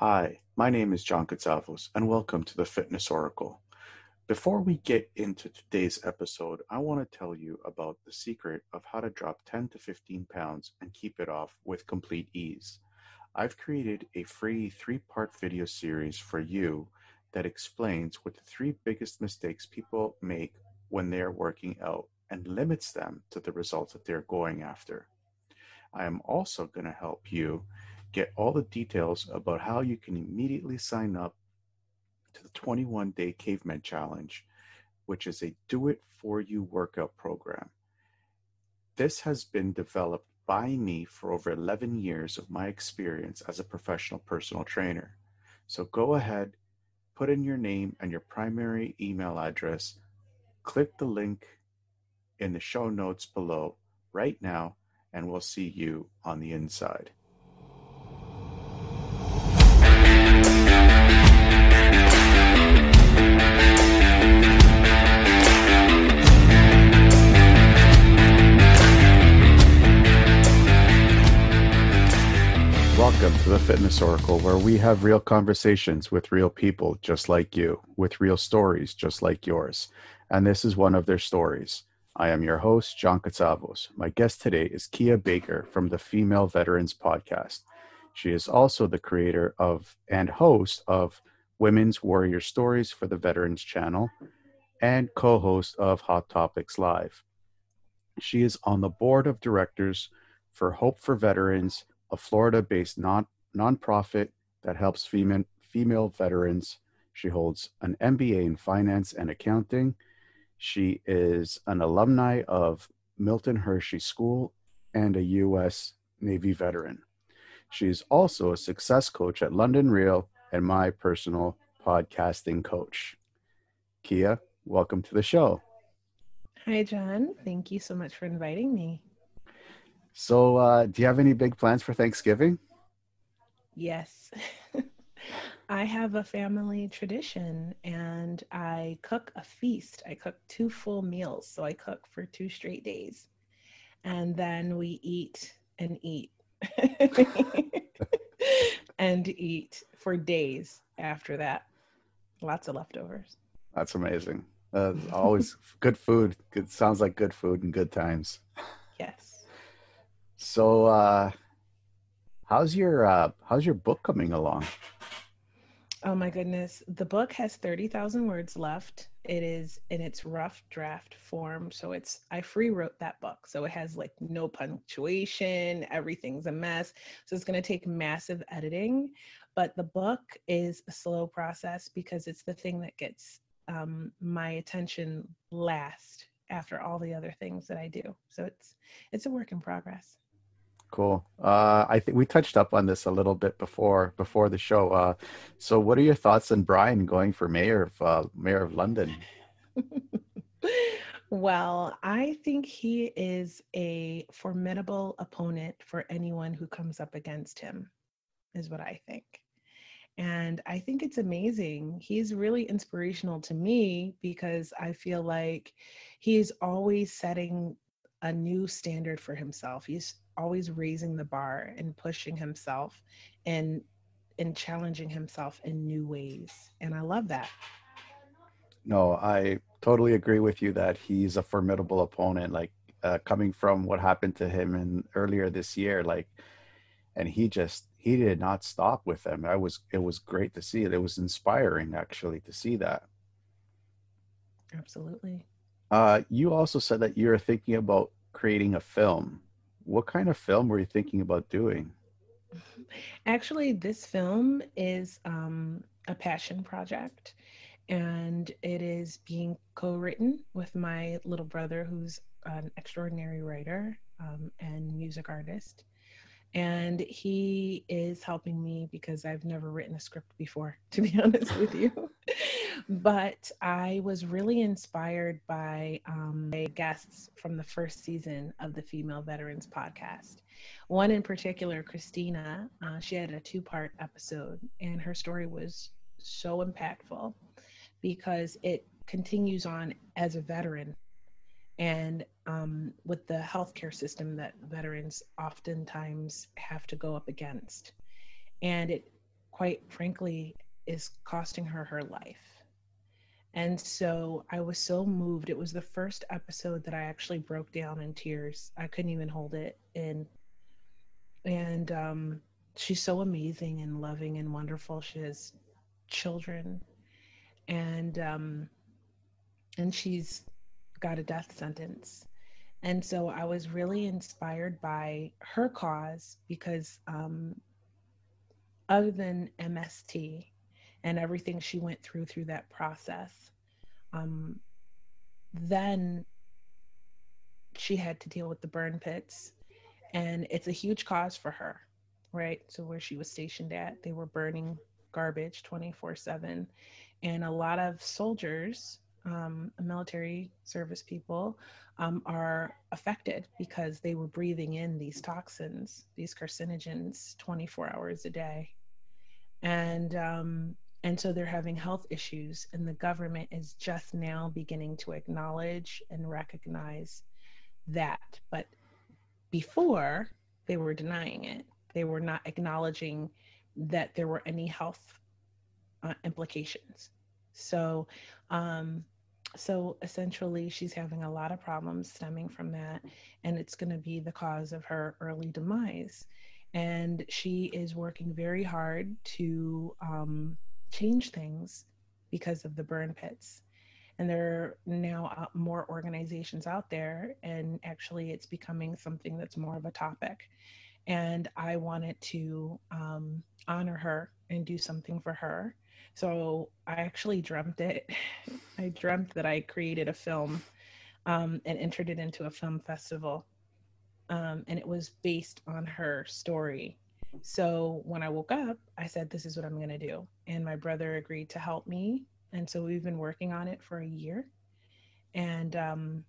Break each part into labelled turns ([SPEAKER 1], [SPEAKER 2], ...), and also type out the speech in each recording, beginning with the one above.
[SPEAKER 1] Hi, my name is John Katsavos, and welcome to the Fitness Oracle. Before we get into today's episode, I want to tell you about the secret of how to drop 10 to 15 pounds and keep it off with complete ease. I've created a free three part video series for you that explains what the three biggest mistakes people make when they're working out and limits them to the results that they're going after. I am also going to help you get all the details about how you can immediately sign up to the 21 Day Caveman Challenge, which is a do it for you workout program. This has been developed by me for over 11 years of my experience as a professional personal trainer. So go ahead, put in your name and your primary email address, click the link in the show notes below right now, and we'll see you on the inside. Welcome to the Fitness Oracle, where we have real conversations with real people just like you, with real stories just like yours. And this is one of their stories. I am your host, John Katsavos. My guest today is Kia Baker from the Female Veterans Podcast. She is also the creator of and host of Women's Warrior Stories for the Veterans Channel and co host of Hot Topics Live. She is on the board of directors for Hope for Veterans a Florida based non nonprofit that helps female, female veterans. She holds an MBA in finance and accounting. She is an alumni of Milton Hershey School and a U.S. Navy veteran. She is also a success coach at London Real and my personal podcasting coach. Kia, welcome to the show.
[SPEAKER 2] Hi, John. Thank you so much for inviting me.
[SPEAKER 1] So, uh, do you have any big plans for Thanksgiving?
[SPEAKER 2] Yes. I have a family tradition and I cook a feast. I cook two full meals. So I cook for two straight days. And then we eat and eat and eat for days after that. Lots of leftovers.
[SPEAKER 1] That's amazing. Uh, always good food. Good sounds like good food and good times.
[SPEAKER 2] Yes.
[SPEAKER 1] So, uh, how's your uh, how's your book coming along?
[SPEAKER 2] Oh my goodness, the book has thirty thousand words left. It is in its rough draft form, so it's I free wrote that book, so it has like no punctuation. Everything's a mess, so it's going to take massive editing. But the book is a slow process because it's the thing that gets um, my attention last after all the other things that I do. So it's it's a work in progress.
[SPEAKER 1] Cool. Uh, I think we touched up on this a little bit before before the show. Uh, so, what are your thoughts on Brian going for mayor of uh, mayor of London?
[SPEAKER 2] well, I think he is a formidable opponent for anyone who comes up against him. Is what I think. And I think it's amazing. He's really inspirational to me because I feel like he's always setting a new standard for himself. He's always raising the bar and pushing himself and and challenging himself in new ways. And I love that.
[SPEAKER 1] No, I totally agree with you that he's a formidable opponent. Like uh, coming from what happened to him in earlier this year, like, and he just he did not stop with them. I was it was great to see it. It was inspiring actually to see that.
[SPEAKER 2] Absolutely.
[SPEAKER 1] Uh, you also said that you're thinking about creating a film what kind of film were you thinking about doing?
[SPEAKER 2] Actually, this film is um, a passion project, and it is being co-written with my little brother, who's an extraordinary writer um, and music artist. And he is helping me because I've never written a script before, to be honest with you. But I was really inspired by um, guests from the first season of the Female Veterans podcast. One in particular, Christina, uh, she had a two part episode, and her story was so impactful because it continues on as a veteran and um, with the healthcare system that veterans oftentimes have to go up against. And it quite frankly, is costing her her life. And so I was so moved. It was the first episode that I actually broke down in tears. I couldn't even hold it in. And um, she's so amazing and loving and wonderful. She has children, and um, and she's got a death sentence. And so I was really inspired by her cause because, um, other than MST and everything she went through through that process, um, then she had to deal with the burn pits. And it's a huge cause for her, right? So, where she was stationed at, they were burning garbage 24 7. And a lot of soldiers um, military service people um, are affected because they were breathing in these toxins, these carcinogens, 24 hours a day, and um, and so they're having health issues, and the government is just now beginning to acknowledge and recognize that, but before they were denying it, they were not acknowledging that there were any health uh, implications. So um, so essentially, she's having a lot of problems stemming from that, and it's going to be the cause of her early demise. And she is working very hard to um, change things because of the burn pits. And there are now more organizations out there, and actually, it's becoming something that's more of a topic. And I wanted to um, honor her and do something for her so I actually dreamt it. I dreamt that I created a film um, and entered it into a film festival. Um, and it was based on her story. So when I woke up, I said, This is what I'm going to do. And my brother agreed to help me. And so we've been working on it for a year. And, um,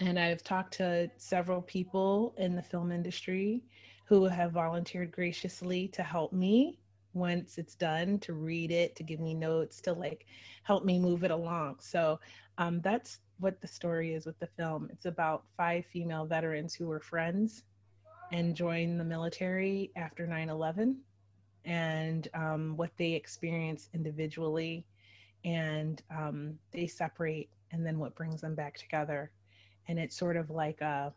[SPEAKER 2] and I've talked to several people in the film industry who have volunteered graciously to help me once it's done to read it, to give me notes, to like help me move it along. So um, that's what the story is with the film. It's about five female veterans who were friends and joined the military after 9 11 and um, what they experience individually. And um, they separate, and then what brings them back together. And it's sort of like a,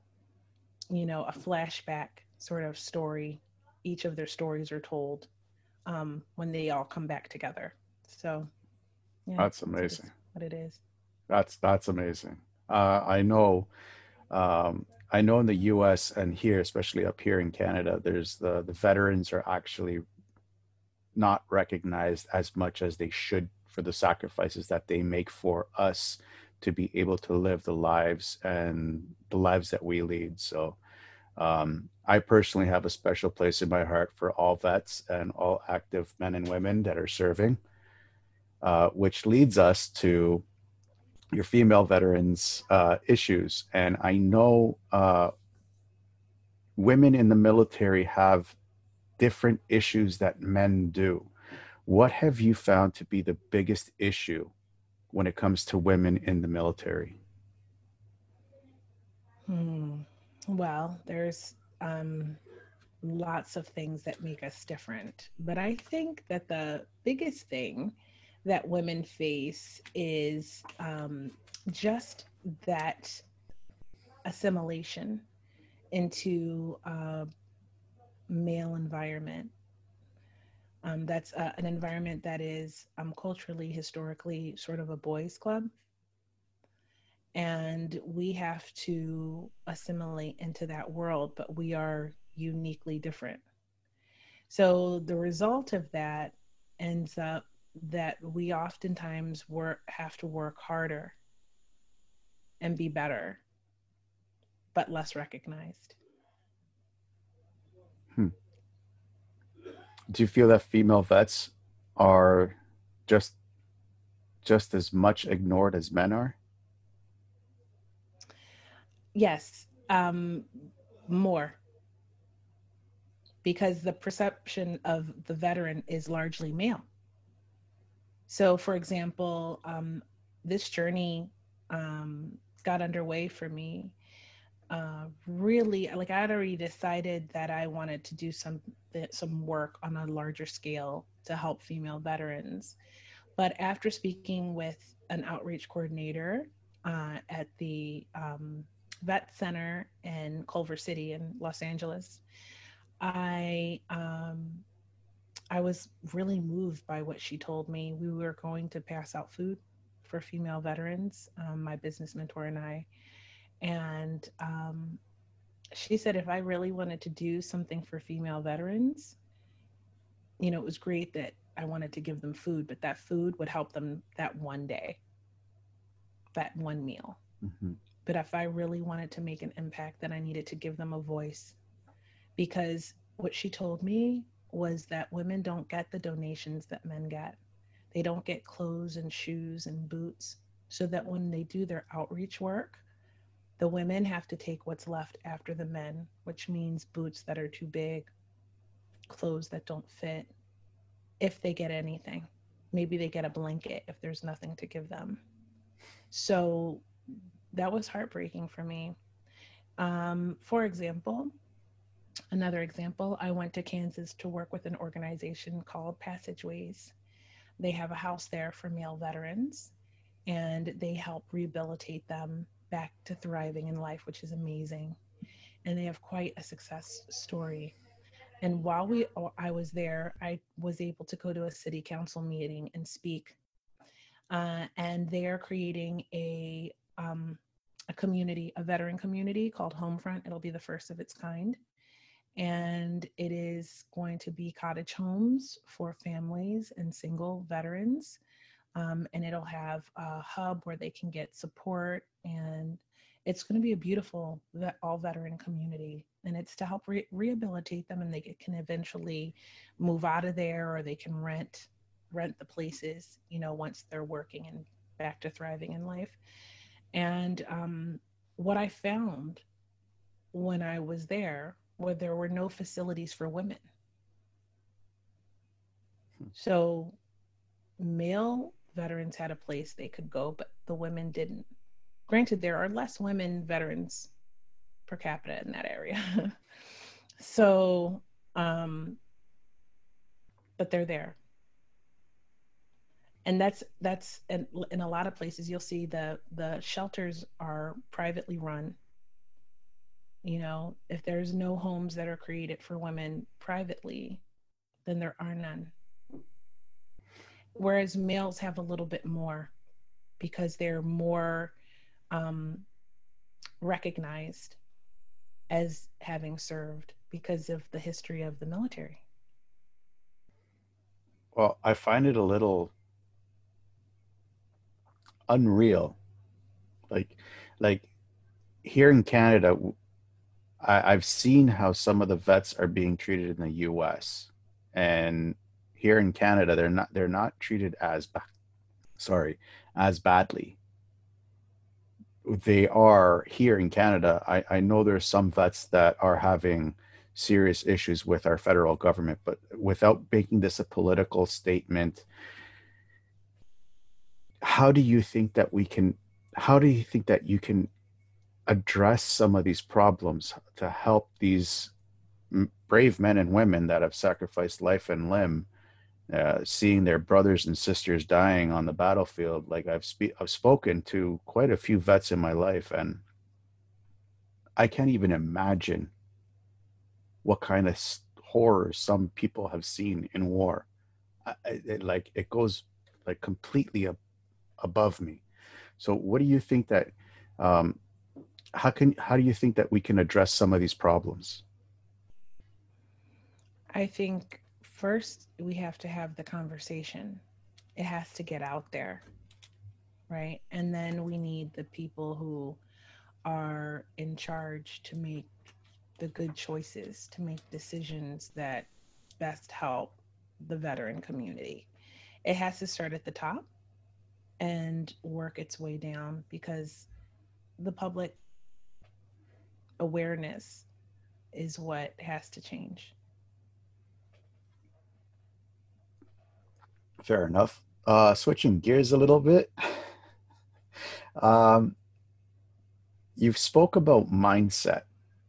[SPEAKER 2] you know, a flashback sort of story. Each of their stories are told um, when they all come back together. So
[SPEAKER 1] yeah, that's amazing.
[SPEAKER 2] What it is.
[SPEAKER 1] That's that's amazing. Uh, I know. Um, I know in the U.S. and here, especially up here in Canada, there's the the veterans are actually not recognized as much as they should for the sacrifices that they make for us to be able to live the lives and the lives that we lead. So um, I personally have a special place in my heart for all vets and all active men and women that are serving, uh, which leads us to your female veterans uh, issues. And I know uh, women in the military have different issues that men do. What have you found to be the biggest issue when it comes to women in the military?
[SPEAKER 2] Hmm. Well, there's um, lots of things that make us different. But I think that the biggest thing that women face is um, just that assimilation into a male environment. Um, that's uh, an environment that is um, culturally, historically, sort of a boys' club and we have to assimilate into that world, but we are uniquely different. So the result of that ends up that we oftentimes work have to work harder and be better, but less recognized.
[SPEAKER 1] Hmm. Do you feel that female vets are just just as much ignored as men are?
[SPEAKER 2] Yes, um, more. Because the perception of the veteran is largely male. So, for example, um, this journey um, got underway for me uh, really like I had already decided that I wanted to do some some work on a larger scale to help female veterans. But after speaking with an outreach coordinator uh, at the um, vet center in Culver City in Los Angeles, I um, I was really moved by what she told me. We were going to pass out food for female veterans, um, my business mentor and I, and um, she said if I really wanted to do something for female veterans, you know, it was great that I wanted to give them food, but that food would help them that one day, that one meal. Mm-hmm. But if I really wanted to make an impact, then I needed to give them a voice. Because what she told me was that women don't get the donations that men get. They don't get clothes and shoes and boots. So that when they do their outreach work, the women have to take what's left after the men, which means boots that are too big, clothes that don't fit, if they get anything. Maybe they get a blanket if there's nothing to give them. So that was heartbreaking for me. Um, for example, another example, I went to Kansas to work with an organization called Passageways. They have a house there for male veterans and they help rehabilitate them back to thriving in life, which is amazing. And they have quite a success story. And while we I was there, I was able to go to a city council meeting and speak. Uh, and they are creating a um, a community, a veteran community called Homefront. It'll be the first of its kind. And it is going to be cottage homes for families and single veterans. Um, and it'll have a hub where they can get support and it's going to be a beautiful all veteran community and it's to help re- rehabilitate them and they can eventually move out of there or they can rent rent the places you know once they're working and back to thriving in life and um, what i found when i was there where there were no facilities for women hmm. so male veterans had a place they could go but the women didn't granted, there are less women veterans per capita in that area. so, um, but they're there. And that's that's in, in a lot of places you'll see the the shelters are privately run. You know, if there's no homes that are created for women privately, then there are none. Whereas males have a little bit more because they're more um, recognized as having served because of the history of the military.
[SPEAKER 1] Well, I find it a little unreal. Like, like here in Canada, I, have seen how some of the vets are being treated in the U.S. and here in Canada, they're not they're not treated as sorry as badly they are here in Canada. I, I know there's some vets that are having serious issues with our federal government, but without making this a political statement, how do you think that we can, how do you think that you can address some of these problems to help these brave men and women that have sacrificed life and limb uh, seeing their brothers and sisters dying on the battlefield. Like I've spe- I've spoken to quite a few vets in my life, and I can't even imagine what kind of horror some people have seen in war. I, it, like it goes like completely ab- above me. So, what do you think that? Um, how can how do you think that we can address some of these problems?
[SPEAKER 2] I think first we have to have the conversation. It has to get out there. Right? And then we need the people who are in charge to make the good choices, to make decisions that best help the veteran community. It has to start at the top and work its way down because the public awareness is what has to change.
[SPEAKER 1] Fair enough. Uh, switching gears a little bit. Um, You've spoke about mindset.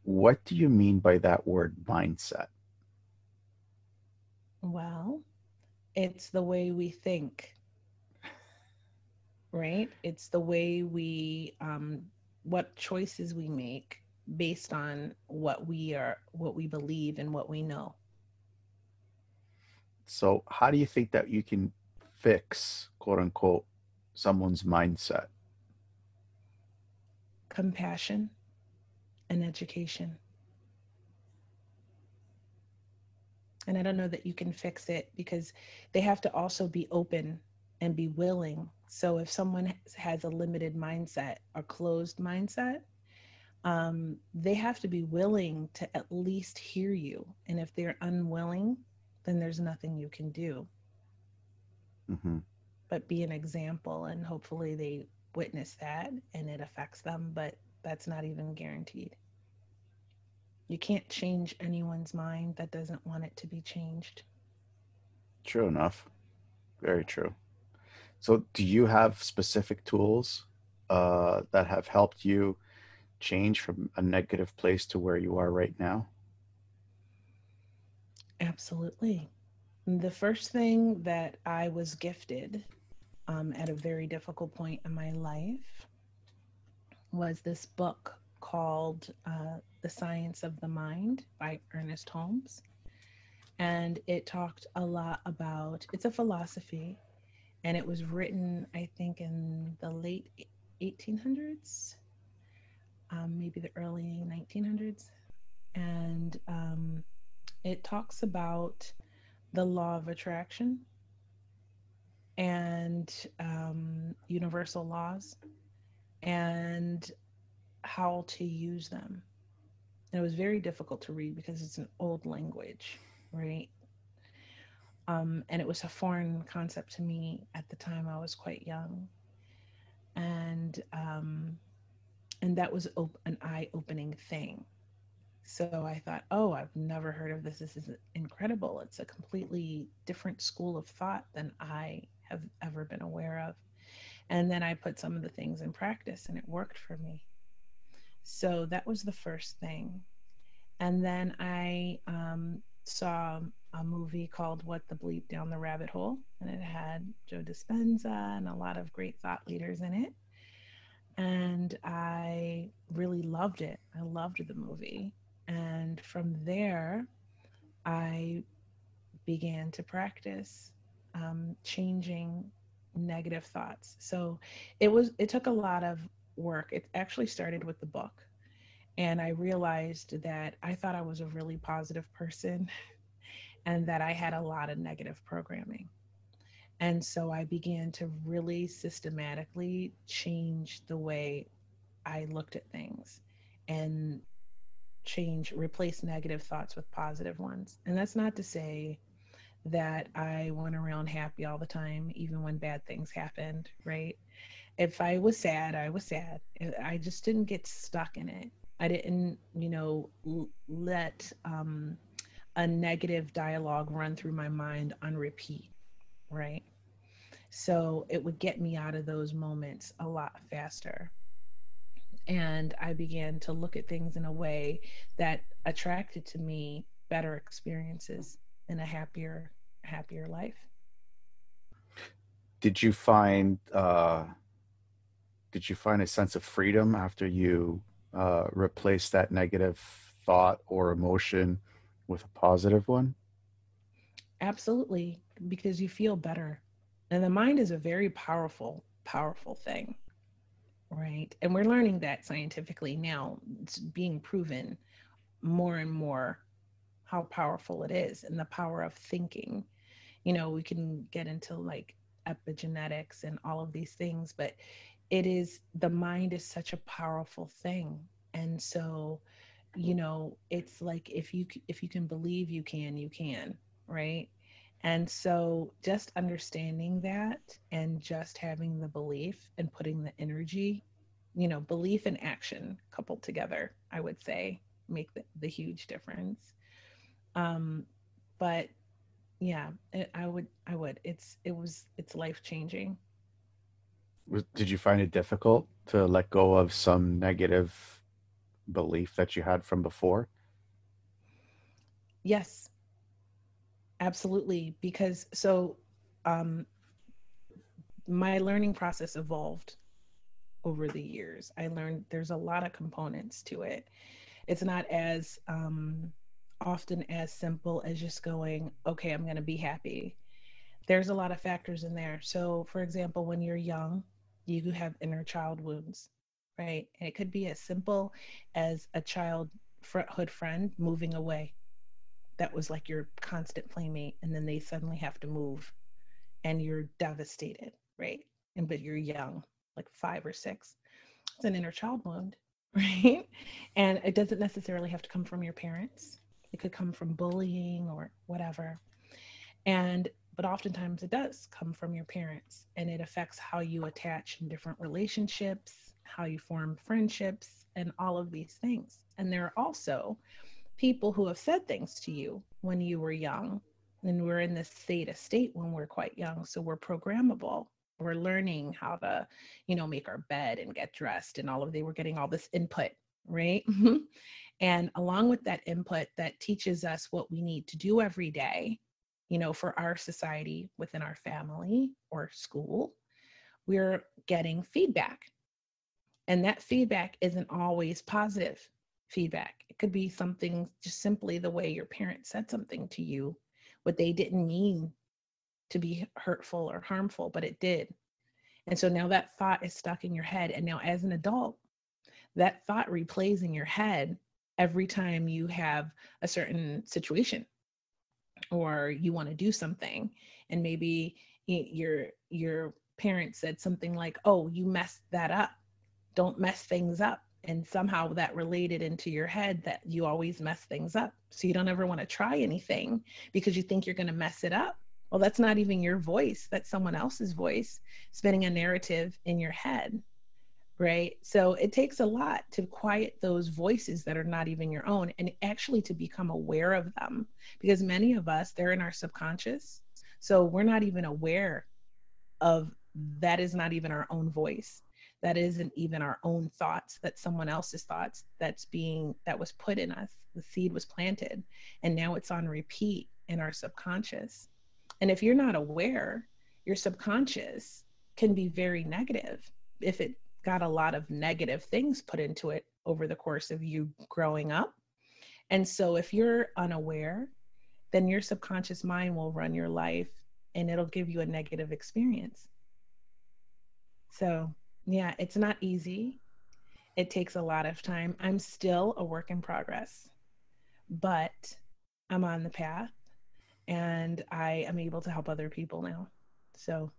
[SPEAKER 1] What do you mean by that word mindset?
[SPEAKER 2] Well, it's the way we think, right? It's the way we, um, what choices we make based on what we are, what we believe, and what we know.
[SPEAKER 1] So, how do you think that you can fix, quote unquote, someone's mindset?
[SPEAKER 2] Compassion and education. And I don't know that you can fix it because they have to also be open and be willing. So if someone has a limited mindset or closed mindset, um, they have to be willing to at least hear you. And if they're unwilling, then there's nothing you can do. Mm-hmm. But be an example, and hopefully they witness that and it affects them, but that's not even guaranteed. You can't change anyone's mind that doesn't want it to be changed.
[SPEAKER 1] True enough. Very true. So, do you have specific tools uh, that have helped you change from a negative place to where you are right now?
[SPEAKER 2] Absolutely. The first thing that I was gifted um, at a very difficult point in my life was this book called uh, The Science of the Mind by Ernest Holmes. And it talked a lot about, it's a philosophy, and it was written, I think, in the late 1800s, um, maybe the early 1900s. And um, it talks about the law of attraction and um, universal laws and how to use them. And it was very difficult to read because it's an old language, right? Um, and it was a foreign concept to me at the time. I was quite young, and um, and that was op- an eye-opening thing. So I thought, oh, I've never heard of this. This is incredible. It's a completely different school of thought than I have ever been aware of. And then I put some of the things in practice, and it worked for me. So that was the first thing. And then I um, saw a movie called What the Bleep Down the Rabbit Hole, and it had Joe Dispenza and a lot of great thought leaders in it. And I really loved it. I loved the movie. And from there, I began to practice um, changing negative thoughts. So it was, it took a lot of work. It actually started with the book. And I realized that I thought I was a really positive person and that I had a lot of negative programming. And so I began to really systematically change the way I looked at things and change, replace negative thoughts with positive ones. And that's not to say that I went around happy all the time, even when bad things happened, right? if I was sad, I was sad. I just didn't get stuck in it. I didn't, you know, let um, a negative dialogue run through my mind on repeat, right? So it would get me out of those moments a lot faster. And I began to look at things in a way that attracted to me better experiences and a happier, happier life.
[SPEAKER 1] Did you find uh did you find a sense of freedom after you uh, replaced that negative thought or emotion with a positive one?
[SPEAKER 2] Absolutely, because you feel better. And the mind is a very powerful, powerful thing, right? And we're learning that scientifically now. It's being proven more and more how powerful it is and the power of thinking. You know, we can get into like epigenetics and all of these things, but it is the mind is such a powerful thing and so you know it's like if you if you can believe you can you can right and so just understanding that and just having the belief and putting the energy you know belief and action coupled together i would say make the, the huge difference. Um but yeah it, i would i would it's it was it's life changing
[SPEAKER 1] did you find it difficult to let go of some negative belief that you had from before?
[SPEAKER 2] Yes, absolutely. Because so um, my learning process evolved over the years. I learned there's a lot of components to it. It's not as um, often as simple as just going, okay, I'm going to be happy. There's a lot of factors in there. So, for example, when you're young, you have inner child wounds, right? And it could be as simple as a childhood friend moving away. That was like your constant playmate, and then they suddenly have to move, and you're devastated, right? And but you're young, like five or six. It's an inner child wound, right? And it doesn't necessarily have to come from your parents. It could come from bullying or whatever. And but oftentimes it does come from your parents and it affects how you attach in different relationships, how you form friendships, and all of these things. And there are also people who have said things to you when you were young. And we're in this theta state when we're quite young. So we're programmable. We're learning how to, you know, make our bed and get dressed and all of they were getting all this input, right? and along with that input that teaches us what we need to do every day you know, for our society within our family or school, we're getting feedback. And that feedback isn't always positive feedback. It could be something just simply the way your parents said something to you, what they didn't mean to be hurtful or harmful, but it did. And so now that thought is stuck in your head. And now, as an adult, that thought replays in your head every time you have a certain situation or you want to do something and maybe your your parent said something like oh you messed that up don't mess things up and somehow that related into your head that you always mess things up so you don't ever want to try anything because you think you're going to mess it up well that's not even your voice that's someone else's voice spinning a narrative in your head right? So it takes a lot to quiet those voices that are not even your own and actually to become aware of them because many of us, they're in our subconscious. So we're not even aware of that is not even our own voice. That isn't even our own thoughts, that's someone else's thoughts that's being, that was put in us. The seed was planted and now it's on repeat in our subconscious. And if you're not aware, your subconscious can be very negative if it got a lot of negative things put into it over the course of you growing up. And so if you're unaware, then your subconscious mind will run your life and it'll give you a negative experience. So, yeah, it's not easy. It takes a lot of time. I'm still a work in progress, but I'm on the path and I am able to help other people now. So,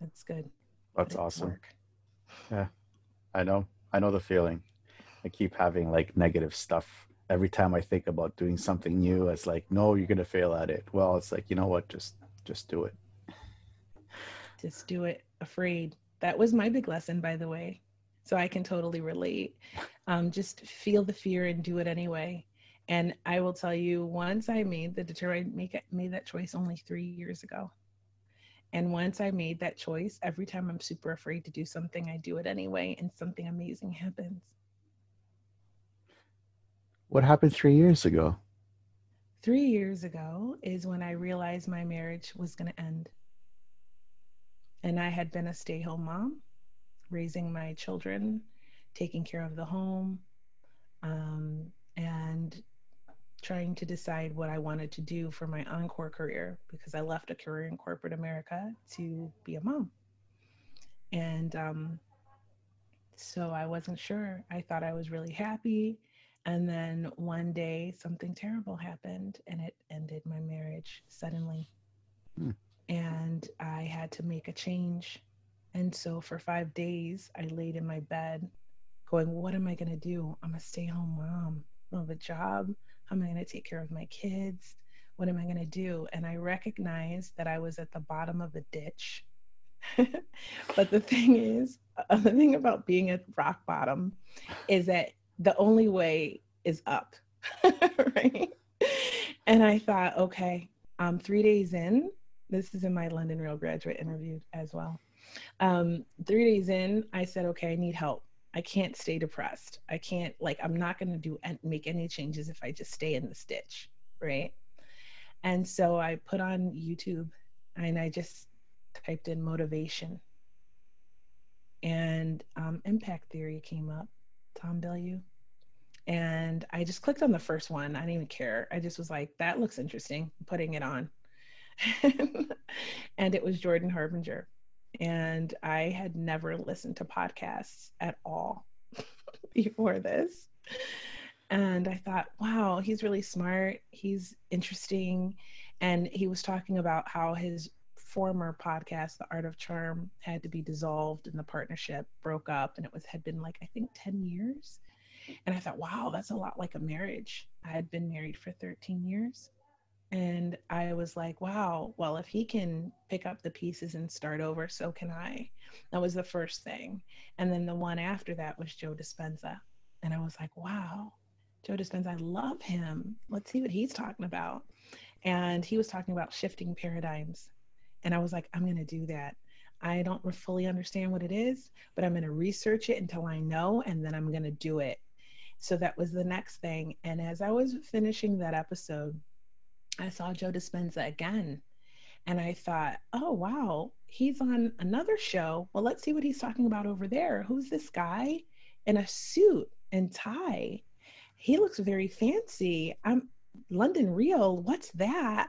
[SPEAKER 2] that's good.
[SPEAKER 1] That's awesome. Work. Yeah, I know. I know the feeling. I keep having like negative stuff every time I think about doing something new. It's like, no, you're gonna fail at it. Well, it's like, you know what? Just just do it.
[SPEAKER 2] Just do it. Afraid. That was my big lesson, by the way. So I can totally relate. Um, just feel the fear and do it anyway. And I will tell you, once I made the determined make it, made that choice only three years ago. And once I made that choice, every time I'm super afraid to do something, I do it anyway, and something amazing happens.
[SPEAKER 1] What happened three years ago?
[SPEAKER 2] Three years ago is when I realized my marriage was going to end. And I had been a stay home mom, raising my children, taking care of the home, um, and trying to decide what I wanted to do for my encore career because I left a career in corporate America to be a mom. And um, so I wasn't sure. I thought I was really happy. And then one day something terrible happened and it ended my marriage suddenly. Hmm. And I had to make a change. And so for five days, I laid in my bed going, What am I going to do? I'm a stay home mom. I have a job. How am I going to take care of my kids? What am I going to do? And I recognized that I was at the bottom of a ditch. but the thing is, uh, the thing about being at rock bottom is that the only way is up, right? And I thought, okay, um, three days in, this is in my London Real graduate interview as well. Um, three days in, I said, okay, I need help. I can't stay depressed. I can't like I'm not going to do and make any changes if I just stay in the stitch, right? And so I put on YouTube and I just typed in motivation. And um, impact theory came up, Tom Bilyeu. And I just clicked on the first one. I didn't even care. I just was like, that looks interesting, putting it on. and it was Jordan Harbinger. And I had never listened to podcasts at all before this. And I thought, wow, he's really smart. He's interesting. And he was talking about how his former podcast, The Art of Charm, had to be dissolved and the partnership broke up. And it was had been like, I think 10 years. And I thought, wow, that's a lot like a marriage. I had been married for 13 years. And I was like, wow, well, if he can pick up the pieces and start over, so can I. That was the first thing. And then the one after that was Joe Dispenza. And I was like, wow, Joe Dispenza, I love him. Let's see what he's talking about. And he was talking about shifting paradigms. And I was like, I'm going to do that. I don't fully understand what it is, but I'm going to research it until I know, and then I'm going to do it. So that was the next thing. And as I was finishing that episode, I saw Joe Dispenza again. And I thought, oh, wow, he's on another show. Well, let's see what he's talking about over there. Who's this guy in a suit and tie? He looks very fancy. I'm London Real. What's that?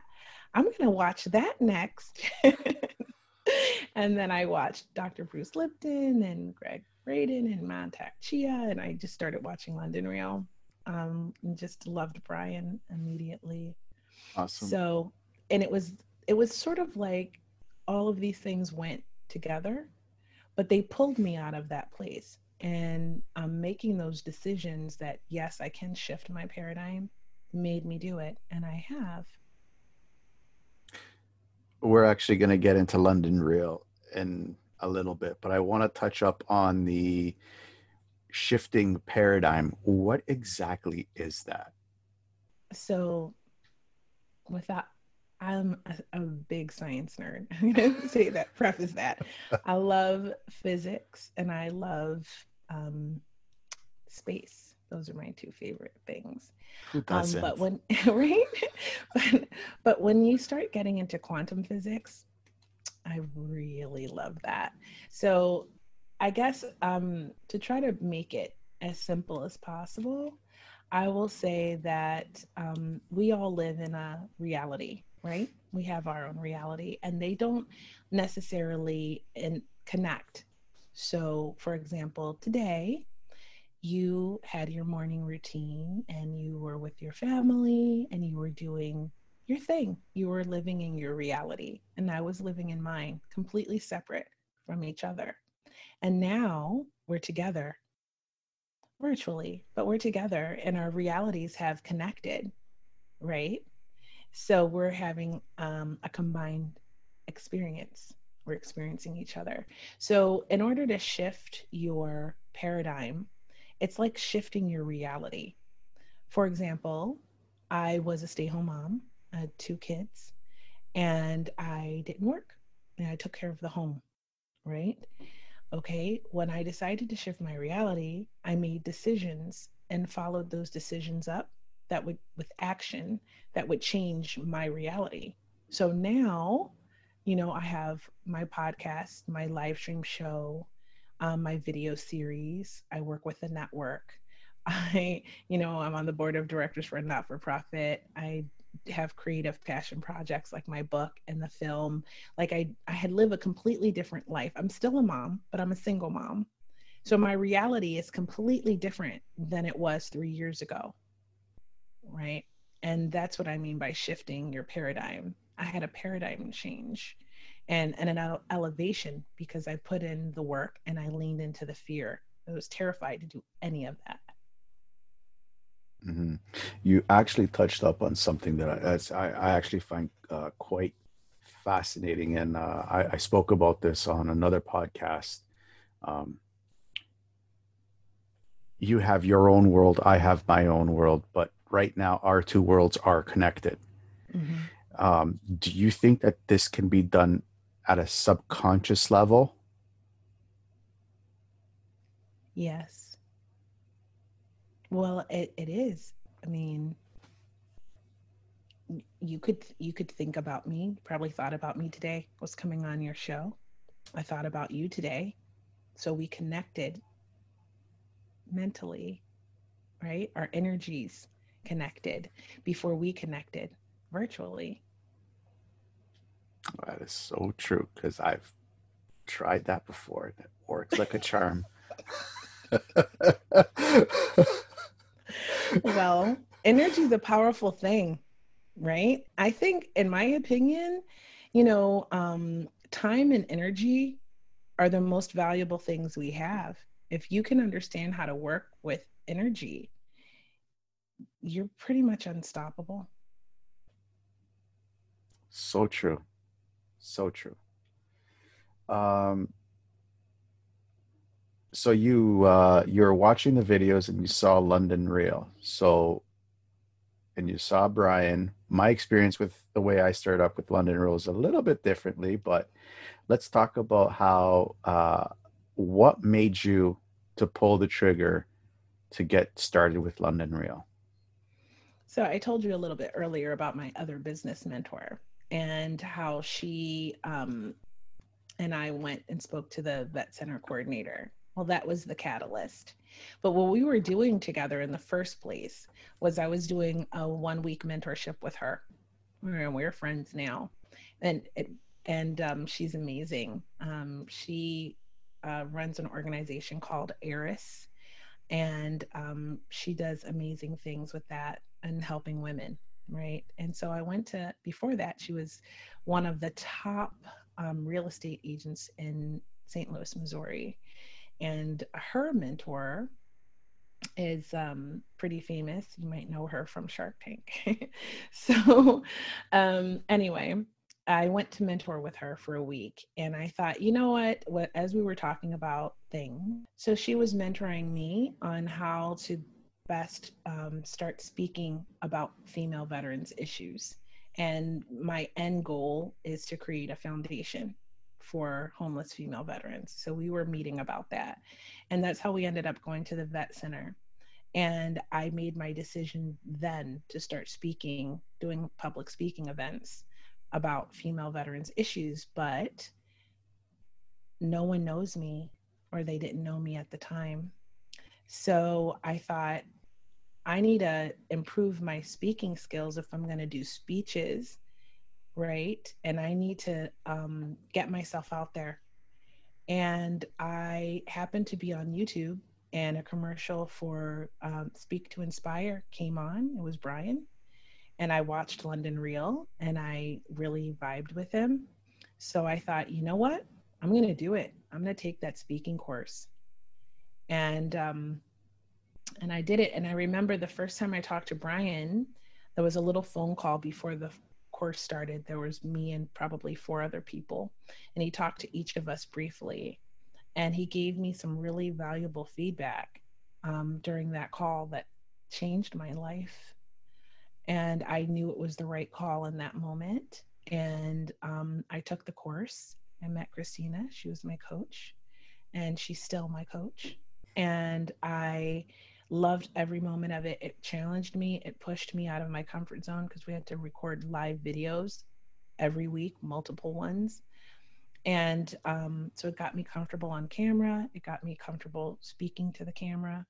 [SPEAKER 2] I'm going to watch that next. and then I watched Dr. Bruce Lipton and Gregg Braden and Mantak Chia, and I just started watching London Real. Um, and just loved Brian immediately.
[SPEAKER 1] Awesome.
[SPEAKER 2] So, and it was it was sort of like all of these things went together, but they pulled me out of that place. And um, making those decisions that yes, I can shift my paradigm made me do it, and I have.
[SPEAKER 1] We're actually going to get into London Real in a little bit, but I want to touch up on the shifting paradigm. What exactly is that?
[SPEAKER 2] So, without I'm a, a, big science nerd. I'm going to say that, preface that. I love physics and I love um, space. Those are my two favorite things. Um, but when right, but but when you start getting into quantum physics, I really love that. So, I guess um, to try to make it as simple as possible, I will say that um, we all live in a reality, right? We have our own reality, and they don't necessarily in, connect. So, for example, today you had your morning routine and you were with your family and you were doing your thing. You were living in your reality, and I was living in mine, completely separate from each other. And now we're together virtually, but we're together and our realities have connected, right? So we're having um, a combined experience. We're experiencing each other. So, in order to shift your paradigm, it's like shifting your reality. For example, I was a stay home mom, I had two kids, and I didn't work and I took care of the home, right? Okay, when I decided to shift my reality, I made decisions and followed those decisions up that would, with action, that would change my reality. So now, you know, I have my podcast, my live stream show, um, my video series. I work with a network. I, you know, I'm on the board of directors for a not for profit. I have creative passion projects like my book and the film like i i had lived a completely different life. I'm still a mom but i'm a single mom. So my reality is completely different than it was 3 years ago right? And that's what i mean by shifting your paradigm. I had a paradigm change and and an elevation because i put in the work and i leaned into the fear. I was terrified to do any of that
[SPEAKER 1] Mm-hmm. You actually touched up on something that I, I, I actually find uh, quite fascinating, and uh, I, I, spoke about this on another podcast. Um, you have your own world, I have my own world, but right now our two worlds are connected. Mm-hmm. Um, do you think that this can be done at a subconscious level?
[SPEAKER 2] Yes. Well, it, it is. I mean, you could you could think about me probably thought about me today was coming on your show. I thought about you today. So we connected mentally right? Our energies connected before we connected virtually.
[SPEAKER 1] That is so true because i've tried that before It works like a charm
[SPEAKER 2] well energy is a powerful thing right? I think, in my opinion, you know, um, time and energy are the most valuable things we have. If you can understand how to work with energy, you're pretty much unstoppable.
[SPEAKER 1] So true. So true. Um, so you uh, you're watching the videos and you saw London Real. So and you saw Brian. My experience with the way I started up with London Real is a little bit differently, but let's talk about how uh, what made you to pull the trigger to get started with London Real.
[SPEAKER 2] So I told you a little bit earlier about my other business mentor and how she um, and I went and spoke to the vet center coordinator. Well, that was the catalyst. But what we were doing together in the first place was I was doing a one week mentorship with her. And we're friends now. And it, and um, she's amazing. Um, she uh, runs an organization called Eris, and um, she does amazing things with that and helping women, right? And so I went to before that she was one of the top um, real estate agents in St. Louis, Missouri, and her mentor is um, pretty famous. You might know her from Shark Tank. so, um, anyway, I went to mentor with her for a week, and I thought, you know what? What as we were talking about things, so she was mentoring me on how to best um, start speaking about female veterans issues. And my end goal is to create a foundation for homeless female veterans. So we were meeting about that. And that's how we ended up going to the vet center. And I made my decision then to start speaking, doing public speaking events about female veterans issues, but no one knows me or they didn't know me at the time. So I thought I need to improve my speaking skills if I'm going to do speeches right? And I need to um, get myself out there. And I happened to be on YouTube, and a commercial for um, Speak to Inspire came on. It was Brian. And I watched London Real, and I really vibed with him. So I thought, you know what? I'm going to do it. I'm going to take that speaking course. And um, and I did it. And I remember the first time I talked to Brian, there was a little phone call before the course started, there was me and probably four other people. And he talked to each of us briefly. And he gave me some really valuable feedback um, during that call that changed my life. And I knew it was the right call in that moment. And um, I took the course. I met Christina. She was my coach, and she's still my coach. And I loved every moment of it. It challenged me, it pushed me out of my comfort zone because we had to record live videos every week, multiple ones. And um, so it got me comfortable on camera, it got me comfortable speaking to the camera.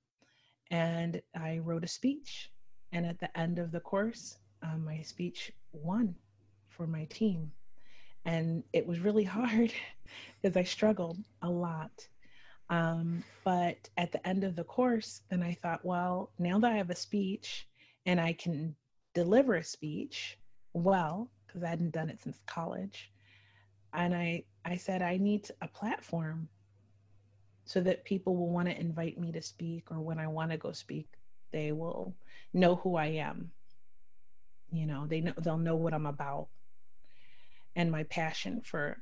[SPEAKER 2] And I wrote a speech. And at the end of the course, um, my speech won for my team. And it was really hard because I struggled a lot um, but at the end of the course, then I thought, well, now that I have a speech and I can deliver a speech well, because I hadn't done it since college, and I I said I need a platform so that people will want to invite me to speak, or when I want to go speak, they will know who I am. You know, they know they'll know what I'm about and my passion for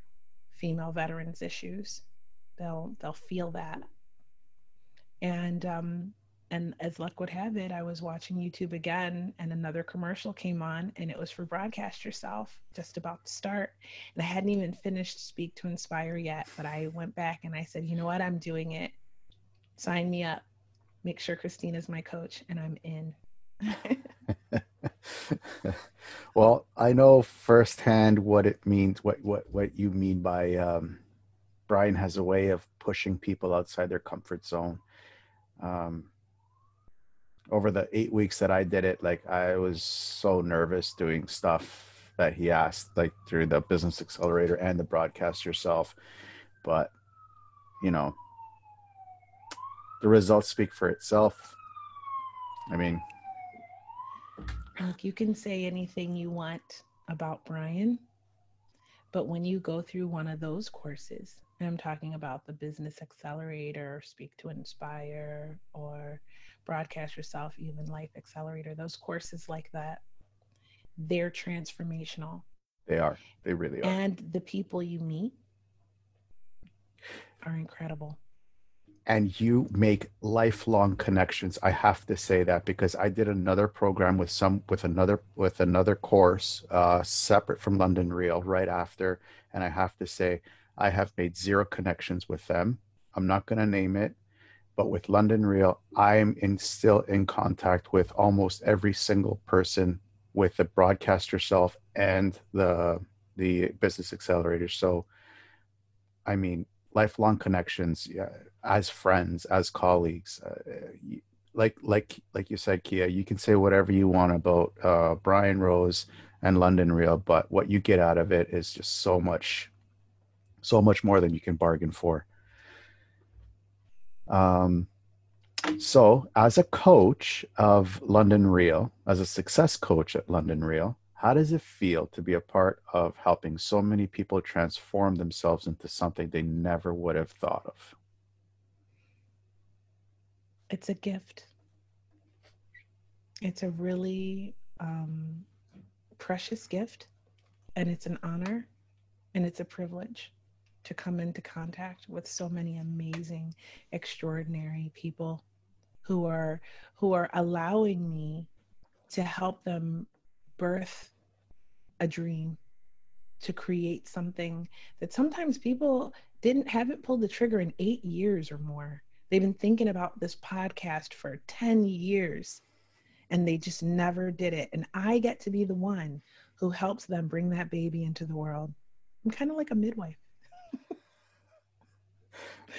[SPEAKER 2] female veterans issues they'll they'll feel that and um and as luck would have it i was watching youtube again and another commercial came on and it was for broadcast yourself just about to start and i hadn't even finished speak to inspire yet but i went back and i said you know what i'm doing it sign me up. Make sure Christina's my coach and I'm in.
[SPEAKER 1] well, I know firsthand what it means, what what what you mean by um, Brian has a way of pushing people outside their comfort zone. Um, over the eight weeks that I did it, like I was so nervous doing stuff that he asked, like through the business accelerator and the broadcast yourself. But you know, the results speak for itself. I mean,
[SPEAKER 2] like you can say anything you want about Brian, but when you go through one of those courses, and I'm talking about the Business Accelerator, Speak to Inspire, or Broadcast Yourself, even Life Accelerator, those courses like that, they're transformational.
[SPEAKER 1] They are. They really are.
[SPEAKER 2] And the people you meet are incredible
[SPEAKER 1] and you make lifelong connections i have to say that because i did another program with some with another with another course uh, separate from london real right after and i have to say i have made zero connections with them. I'm not going to name it but with london real i'm in still in contact with almost every single person with the broadcast yourself and the the business accelerator. So i mean lifelong connections yeah, as friends as colleagues uh, like like like you said kia you can say whatever you want about uh, brian rose and london real but what you get out of it is just so much so much more than you can bargain for um so as a coach of london real as a success coach at london real how does it feel to be a part of helping so many people transform themselves into something they never would have thought of?
[SPEAKER 2] It's a gift. It's a really um, precious gift, and it's an honor and it's a privilege to come into contact with so many amazing, extraordinary people who are who are allowing me to help them birth a dream to create something that sometimes people didn't haven't pulled the trigger in eight years or more. They've been thinking about this podcast for 10 years and they just never did it. And I get to be the one who helps them bring that baby into the world. I'm kind of like a midwife.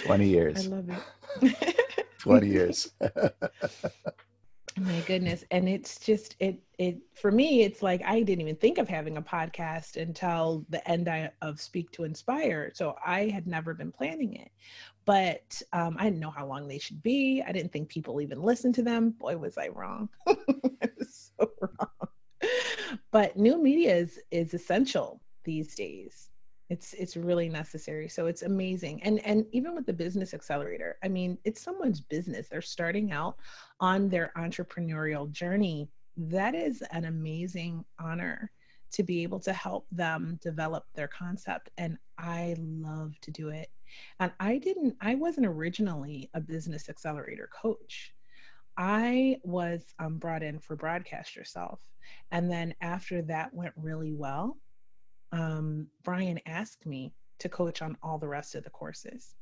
[SPEAKER 1] 20 years.
[SPEAKER 2] I love it.
[SPEAKER 1] 20 years.
[SPEAKER 2] my goodness. And it's just it it for me it's like i didn't even think of having a podcast until the end of speak to inspire. So i had never been planning it. But um, i didn't know how long they should be. I didn't think people even listened to them. Boy was i wrong. I was so wrong. But new media is is essential these days it's it's really necessary. So it's amazing. And and even with the business accelerator i mean it's someone's business. They're starting out on their entrepreneurial journey. That is an amazing honor to be able to help them develop their concept and i love to do it. And i didn't i wasn't originally a business accelerator coach. I was um, brought in for broadcast yourself and then after that went really well um, Brian asked me to coach on all the rest of the courses.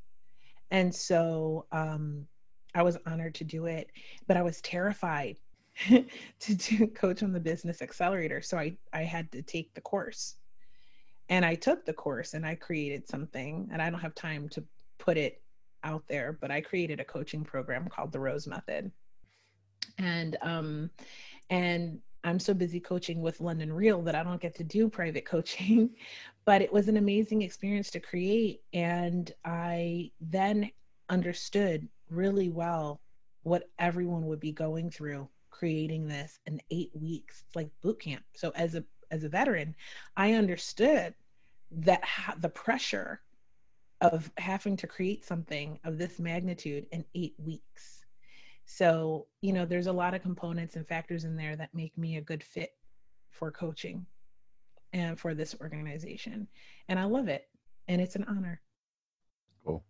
[SPEAKER 2] And so um, I was honored to do it, but I was terrified to do coach on the business accelerator. So I, I had to take the course. And I took the course and I created something, and I don't have time to put it out there, but I created a coaching program called the Rose Method. And um, and I'm so busy coaching with London Real that I don't get to do private coaching. but it was an amazing experience to create. And I then understood really well what everyone would be going through creating this in eight weeks. It's like boot camp. So as a as a veteran, I understood that ha- the pressure of having to create something of this magnitude in eight weeks so, you know, there's a lot of components and factors in there that make me a good fit for coaching and for this organization. And I love it. And it's an honor.
[SPEAKER 1] Cool.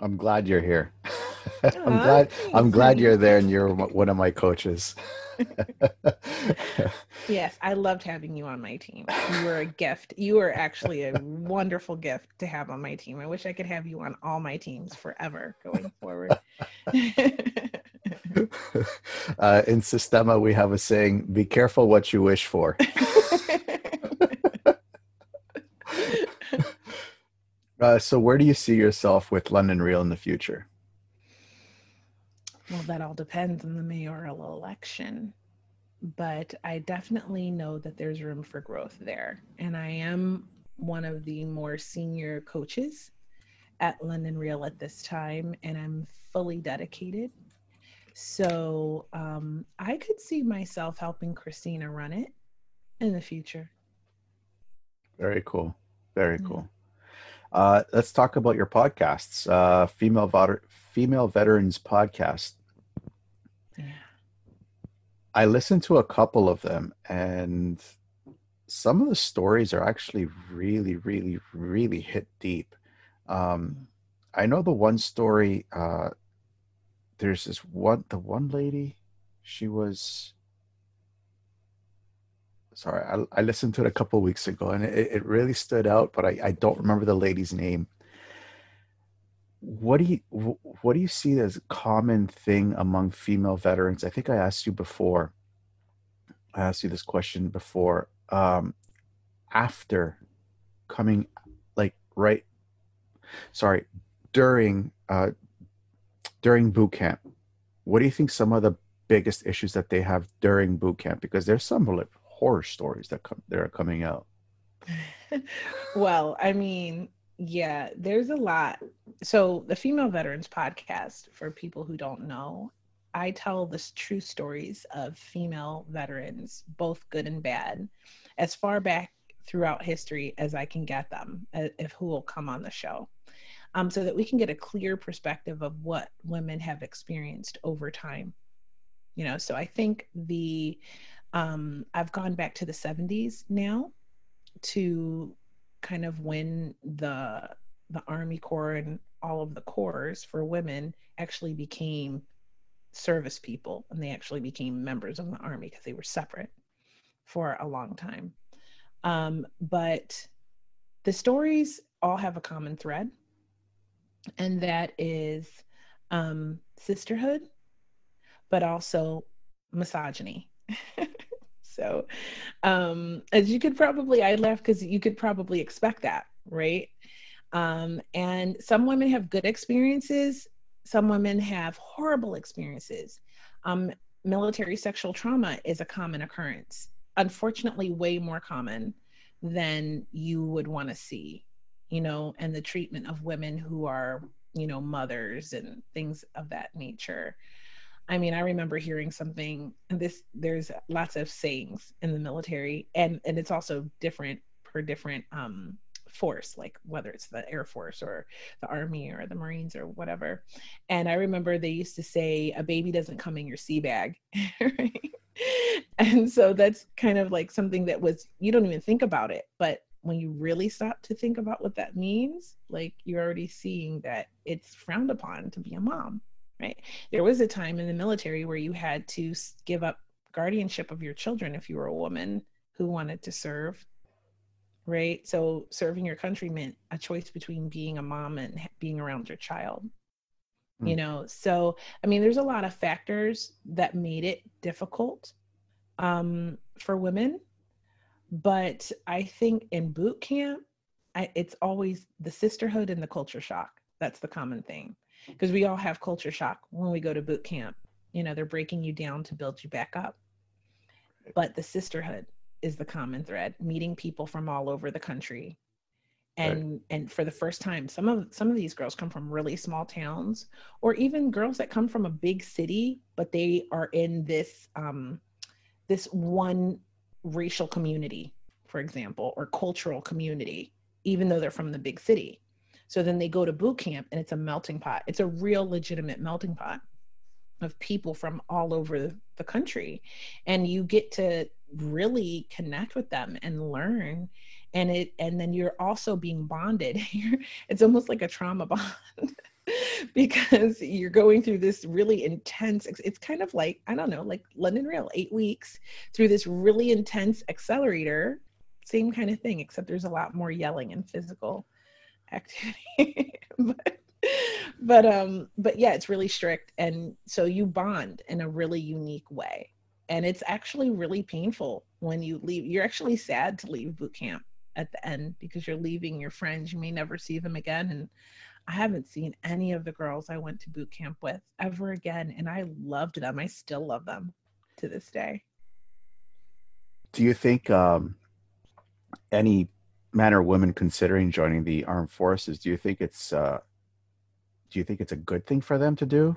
[SPEAKER 1] I'm glad you're here. I'm glad. I'm glad you're there, and you're one of my coaches.
[SPEAKER 2] yes, I loved having you on my team. You were a gift. You were actually a wonderful gift to have on my team. I wish I could have you on all my teams forever going forward.
[SPEAKER 1] uh, in Sistema, we have a saying: "Be careful what you wish for." uh, so, where do you see yourself with London Real in the future?
[SPEAKER 2] Well, that all depends on the mayoral election. But I definitely know that there's room for growth there. And I am one of the more senior coaches at London Real at this time, and I'm fully dedicated. So um, I could see myself helping Christina run it in the future.
[SPEAKER 1] Very cool. Very cool. Uh, let's talk about your podcasts. Uh, female, Vet- female Veterans Podcast. Yeah. I listened to a couple of them, and some of the stories are actually really, really, really hit deep. Um, I know the one story. Uh, there's this one, the one lady. She was. Sorry, I, I listened to it a couple weeks ago, and it, it really stood out, but I, I don't remember the lady's name what do you what do you see as a common thing among female veterans? I think I asked you before. I asked you this question before. Um, after coming, like right, sorry, during uh, during boot camp, what do you think some of the biggest issues that they have during boot camp? Because there's some like horror stories that come that are coming out.
[SPEAKER 2] well, I mean, yeah, there's a lot. So, the Female Veterans podcast, for people who don't know, I tell the true stories of female veterans, both good and bad, as far back throughout history as I can get them, uh, if who will come on the show, um, so that we can get a clear perspective of what women have experienced over time. You know, so I think the um, I've gone back to the 70s now to kind of when the the Army Corps and all of the corps for women actually became service people and they actually became members of the army because they were separate for a long time. Um, but the stories all have a common thread, and that is um, sisterhood, but also misogyny. So, um, as you could probably, I laugh because you could probably expect that, right? Um, and some women have good experiences, some women have horrible experiences. Um, military sexual trauma is a common occurrence, unfortunately, way more common than you would want to see, you know, and the treatment of women who are, you know, mothers and things of that nature. I mean, I remember hearing something, and this there's lots of sayings in the military, and and it's also different per different um, force, like whether it's the Air Force or the Army or the Marines or whatever. And I remember they used to say, "A baby doesn't come in your sea bag," right? And so that's kind of like something that was you don't even think about it, but when you really stop to think about what that means, like you're already seeing that it's frowned upon to be a mom right? There was a time in the military where you had to give up guardianship of your children if you were a woman who wanted to serve, right? So serving your country meant a choice between being a mom and being around your child. Mm. You know, so I mean, there's a lot of factors that made it difficult um, for women, but I think in boot camp, I, it's always the sisterhood and the culture shock. That's the common thing because we all have culture shock when we go to boot camp. You know, they're breaking you down to build you back up. But the sisterhood is the common thread, meeting people from all over the country. And right. and for the first time, some of some of these girls come from really small towns, or even girls that come from a big city, but they are in this um, this one racial community, for example, or cultural community, even though they're from the big city so then they go to boot camp and it's a melting pot. It's a real legitimate melting pot of people from all over the country. And you get to really connect with them and learn and it and then you're also being bonded it's almost like a trauma bond because you're going through this really intense it's kind of like i don't know like london real eight weeks through this really intense accelerator same kind of thing except there's a lot more yelling and physical activity. But but um but yeah it's really strict and so you bond in a really unique way. And it's actually really painful when you leave you're actually sad to leave boot camp at the end because you're leaving your friends you may never see them again and I haven't seen any of the girls I went to boot camp with ever again. And I loved them. I still love them to this day.
[SPEAKER 1] Do you think um, any man or woman considering joining the armed forces, do you think it's uh, do you think it's a good thing for them to do?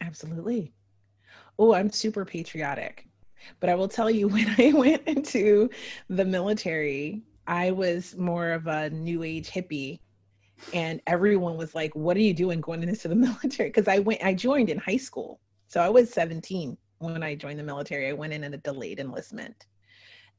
[SPEAKER 2] Absolutely. Oh, I'm super patriotic. But I will tell you, when I went into the military, I was more of a new age hippie and everyone was like what are you doing going into the military? Because i went i joined in high school. So i was 17 when i joined the military. I went in at a delayed enlistment.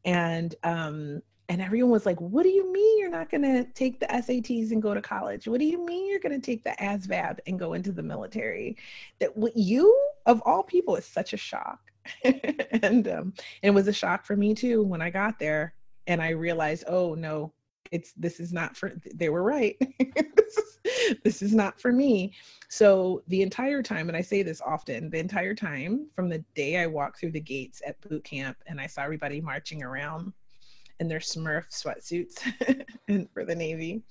[SPEAKER 2] And um and everyone was like what do you mean you're not going to take the sats and go to college? What do you mean you're going to take the asvab and go into the military? That what you of all people is such a shock. And um it was a shock for me too when i got there and i realized oh no it's this is not for they were right. This, is, this is not for me. So the entire time and i say this often the entire time from the day i walked through the gates at boot camp and i saw everybody marching around in their smurf sweatsuits and for the navy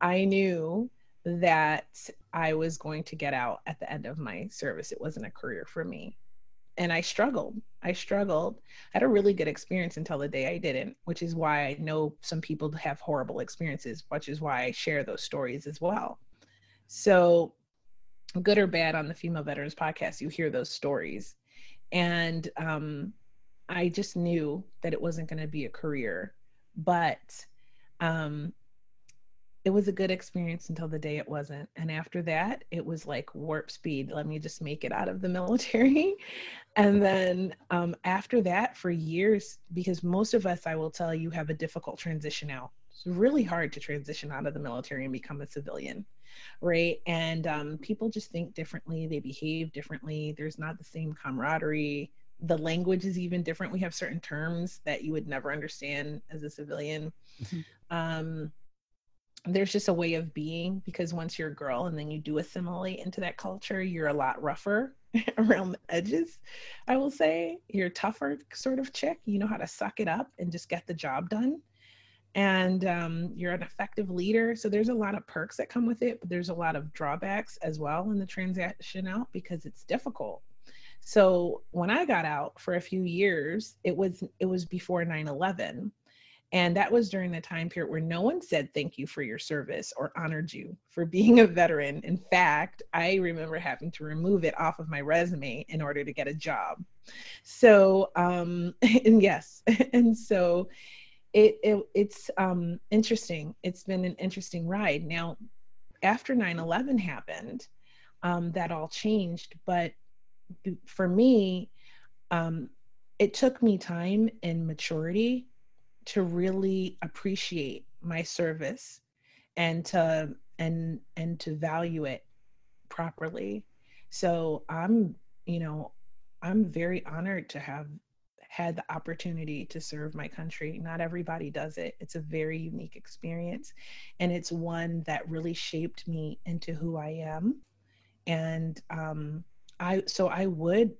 [SPEAKER 2] i knew that i was going to get out at the end of my service. It wasn't a career for me and I struggled. I struggled. I had a really good experience until the day I didn't, which is why I know some people have horrible experiences, which is why I share those stories as well. So, good or bad on the Female Veterans podcast, you hear those stories. And um, I just knew that it wasn't going to be a career. But um, it was a good experience until the day it wasn't. And after that, it was like warp speed. Let me just make it out of the military. and then um, after that, for years, because most of us, I will tell you, have a difficult transition out. It's really hard to transition out of the military and become a civilian, right? And um, people just think differently, they behave differently. There's not the same camaraderie. The language is even different. We have certain terms that you would never understand as a civilian. Mm-hmm. Um, there's just a way of being because once you're a girl and then you do assimilate into that culture, you're a lot rougher around the edges. I will say you're tougher sort of chick. You know how to suck it up and just get the job done. And um, you're an effective leader. So there's a lot of perks that come with it, but there's a lot of drawbacks as well in the transition out because it's difficult. So when I got out for a few years, it was it was before 9/11 and that was during the time period where no one said thank you for your service or honored you for being a veteran. In fact, I remember having to remove it off of my resume in order to get a job. So, um, and yes, and so it, it it's um, interesting. It's been an interesting ride. Now, after 9 11 happened, um, that all changed. But for me, um, it took me time and maturity to really appreciate my service and to and and to value it properly. So i'm you know i'm very honored to have had the opportunity to serve my country. Not everybody does it. It's a very unique experience and it's one that really shaped me into who i am. And um i so i would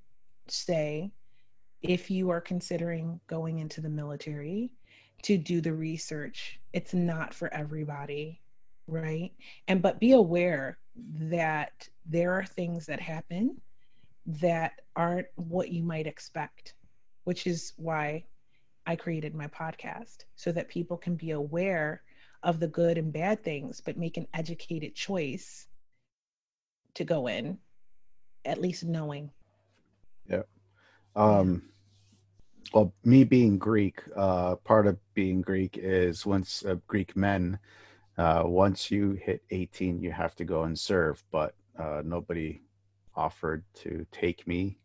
[SPEAKER 2] say if you are considering going into the military to do the research. It's not for everybody, right? And but be aware that there are things that happen that aren't what you might expect, which is why I created my podcast so that people can be aware of the good and bad things, but make an educated choice to go in, at least knowing.
[SPEAKER 1] Yeah. Um, well, me being Greek, uh, part of being Greek is once uh, Greek men, uh, once you hit 18, you have to go and serve. But uh, nobody offered to take me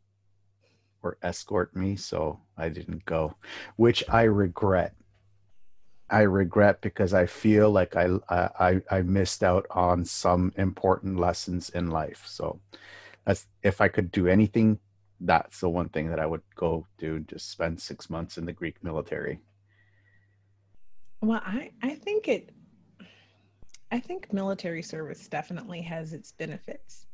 [SPEAKER 1] or escort me, so I didn't go, which I regret. I regret because I feel like I, I I missed out on some important lessons in life. So that's if I could do anything, that's the one thing that I would go do. Just spend six months in the Greek military.
[SPEAKER 2] Well, I I think it. I think military service definitely has its benefits.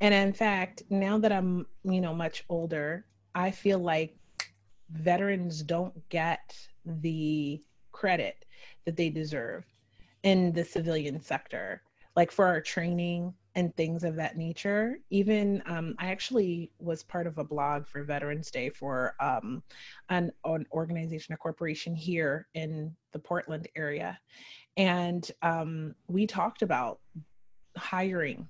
[SPEAKER 2] And in fact, now that I'm, you know, much older, I feel like veterans don't get the credit that they deserve in the civilian sector, like for our training and things of that nature. Even um, I actually was part of a blog for Veterans Day for um, an, an organization, a corporation here in the Portland area. And um, we talked about hiring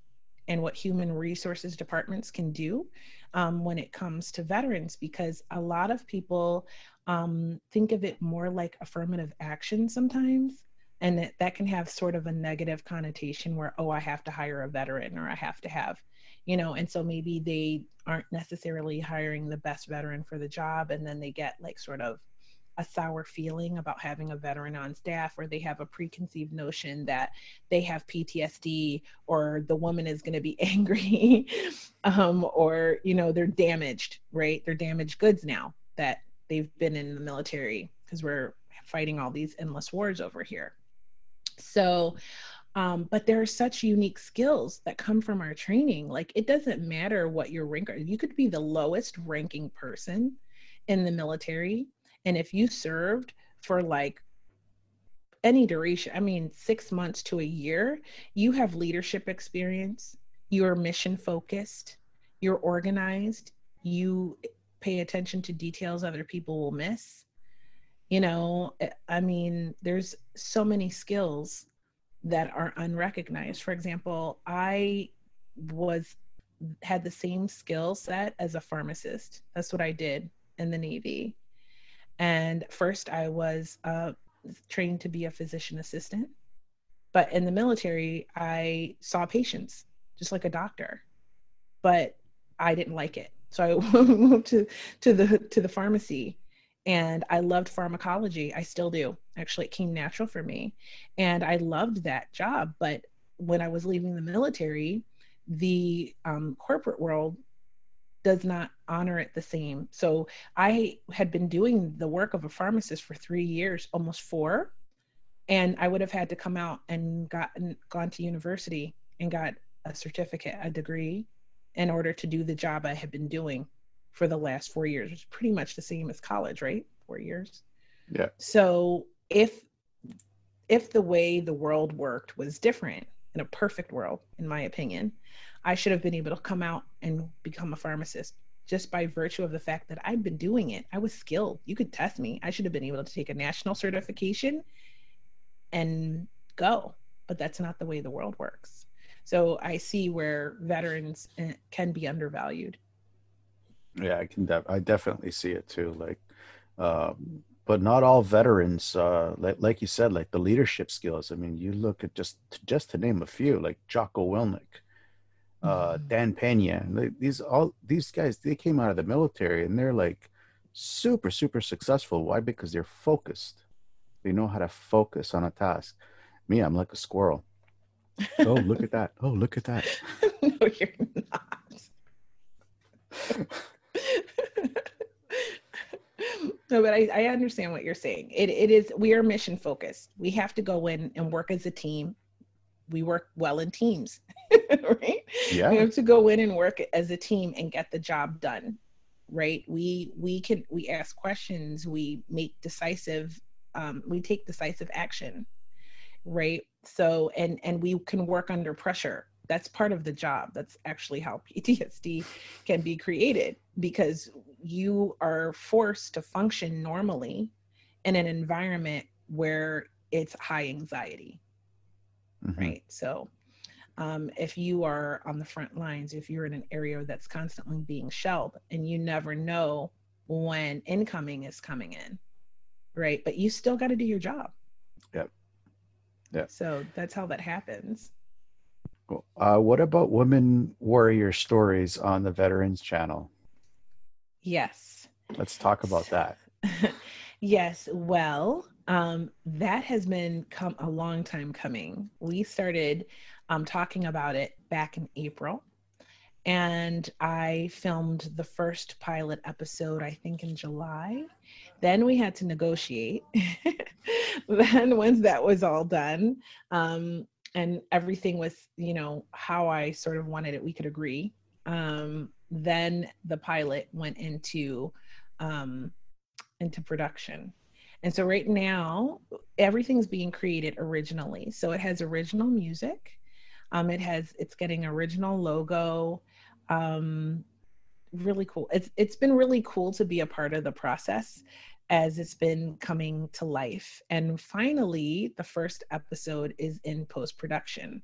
[SPEAKER 2] and what human resources departments can do um, when it comes to veterans because a lot of people um, think of it more like affirmative action sometimes and that, that can have sort of a negative connotation where oh i have to hire a veteran or i have to have you know and so maybe they aren't necessarily hiring the best veteran for the job and then they get like sort of a sour feeling about having a veteran on staff or they have a preconceived notion that they have PTSD or the woman is going to be angry um, or you know they're damaged right? They're damaged goods now that they've been in the military because we're fighting all these endless wars over here so um, but there are such unique skills that come from our training like it doesn't matter what your rank are you could be the lowest ranking person in the military and if you served for like any duration, I mean, six months to a year, you have leadership experience, you're mission focused, you're organized, you pay attention to details other people will miss. You know, eh, I mean, there's so many skills that are unrecognized. For example, I was had the same skill set as a pharmacist. That's what I did in the Navy. And first, I was uh, trained to be a physician assistant. But in the military, I saw patients just like a doctor, but I didn't like it. So I moved to, to the to the pharmacy and I loved pharmacology. I still do. Actually, it came natural for me. And I loved that job. But when I was leaving the military, the um, corporate world does not honor it the same. So I had been doing the work of a pharmacist for three years, almost four, and I would have had to come out and gotten gone to university and got a certificate, a degree, in order to do the job I had been doing for the last four years. It's pretty much the same as college, right? Four years.
[SPEAKER 1] Yeah.
[SPEAKER 2] So if if the way the world worked was different in a perfect world, in my opinion, I should have been able to come out and become a pharmacist just by virtue of the fact that I'd been doing it. I was skilled. You could test me. I should have been able to take a national certification and go. But that's not the way the world works. So I see where veterans eh, can be undervalued.
[SPEAKER 1] Yeah, I can. Def- I definitely see it too. Like, um, but not all veterans. Uh, like, like you said, like the leadership skills. I mean, you look at just just to name a few, like Jocko Willink uh, mm-hmm. Dan Pena. These all these guys they came out of the military and they're like super super successful. Why? Because they're focused. They know how to focus on a task. Me, I'm like a squirrel. oh, look at that! Oh, look at that!
[SPEAKER 2] no, you're not. no, but I, I understand what you're saying. It it is we are mission focused. We have to go in and work as a team we work well in teams, right? Yeah. We have to go in and work as a team and get the job done, right? We we can we ask questions, we make decisive, um, we take decisive action, right? So and and we can work under pressure. That's part of the job. That's actually how PTSD can be created because you are forced to function normally in an environment where it's high anxiety mm-hmm. right? So um, if you are on the front lines, if you're in an area that's constantly being shelled and you never know when incoming is coming in, right? But you still got to do your job.
[SPEAKER 1] Yep. Yeah.
[SPEAKER 2] So that's how that happens.
[SPEAKER 1] Uh, what about women warrior stories on the Veterans Channel?
[SPEAKER 2] Yes.
[SPEAKER 1] Let's talk about that.
[SPEAKER 2] yes. Well, Um, that has been come a long time coming. We started um, talking about it back in April, and I filmed the first pilot episode, I think, in July. Then we had to negotiate. then, once that was all done, um, and everything was, you know, how I sort of wanted it, we could agree. Um, then the pilot went into um, into production. And so right now, everything's being created originally. So it has original music. Um, it has it's getting original logo. Um, really cool. It's it's been really cool to be a part of the process as it's been coming to life. And finally, the first episode is in post production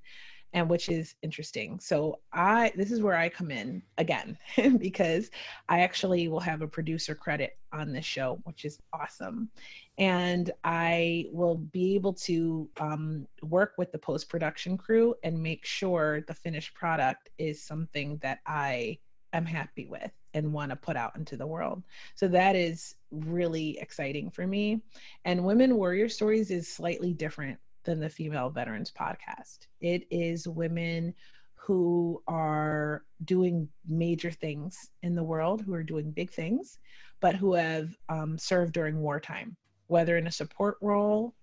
[SPEAKER 2] and which is interesting. So I this is where I come in again because I actually will have a producer credit on this show, which is awesome, and I will be able to um, work with the post production crew and make sure the finished product is something that I am happy with and want to put out into the world. So that is really exciting for me. And Women Warrior Stories is slightly different than the Female Veterans Podcast. It is women who are doing major things in the world, who are doing big things, but who have um, served during wartime, whether in a support role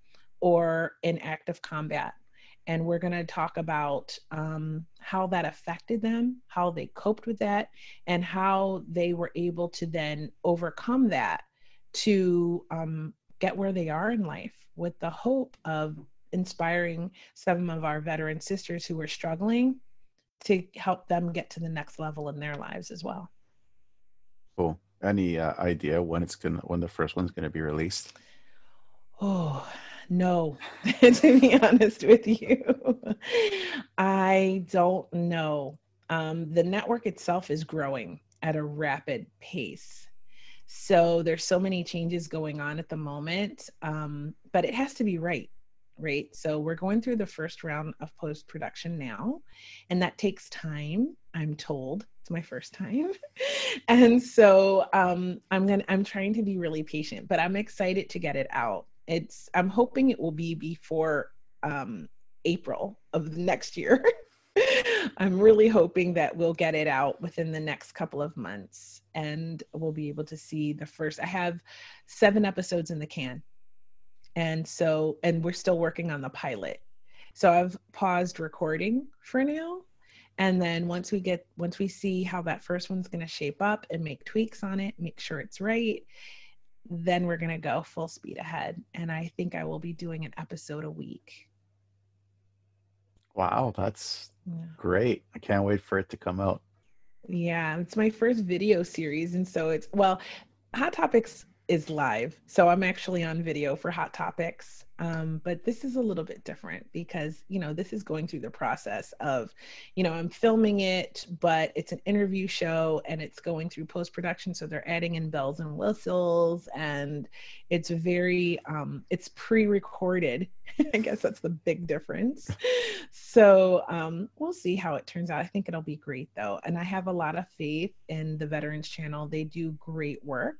[SPEAKER 2] or in active combat. And we're going to talk about um, how that affected them, how they coped with that, and how they were able to then overcome that to um, get where they are in life with the hope of inspiring some of our veteran sisters who are struggling to help them get to the next level in their lives as well.
[SPEAKER 1] Cool. Any uh, idea when it's gonna when the first one's gonna be released?
[SPEAKER 2] Oh no, to be honest with you, I don't know. Um, the network itself is growing at a rapid pace. So there's so many changes going on at the moment, um, but it has to be right right? So we're going through the first round of post production now, and that takes time. I'm told it's my first time, and so um, I'm gonna I'm trying to be really patient, but I'm excited to get it out. It's I'm hoping it will be before um, April of next year. I'm really hoping that we'll get it out within the next couple of months and we'll be able to see the first. I have seven episodes in the can and so and we're still working on the pilot so i've paused recording for now and then once we get once we see how that first one's going to shape up and make tweaks on it make sure it's right then we're going to go full speed ahead and i think i will be doing an episode a week
[SPEAKER 1] wow that's yeah. great i can't wait for it to come out
[SPEAKER 2] yeah it's my first video series and so it's well hot topics is live. So I'm actually on video for Hot Topics. Um, but this is a little bit different because, you know, this is going through the process of, you know, I'm filming it, but it's an interview show and it's going through post production. So they're adding in bells and whistles and it's very, um, it's pre recorded. I guess that's the big difference. so um, we'll see how it turns out. I think it'll be great though. And I have a lot of faith in the Veterans Channel. They do great work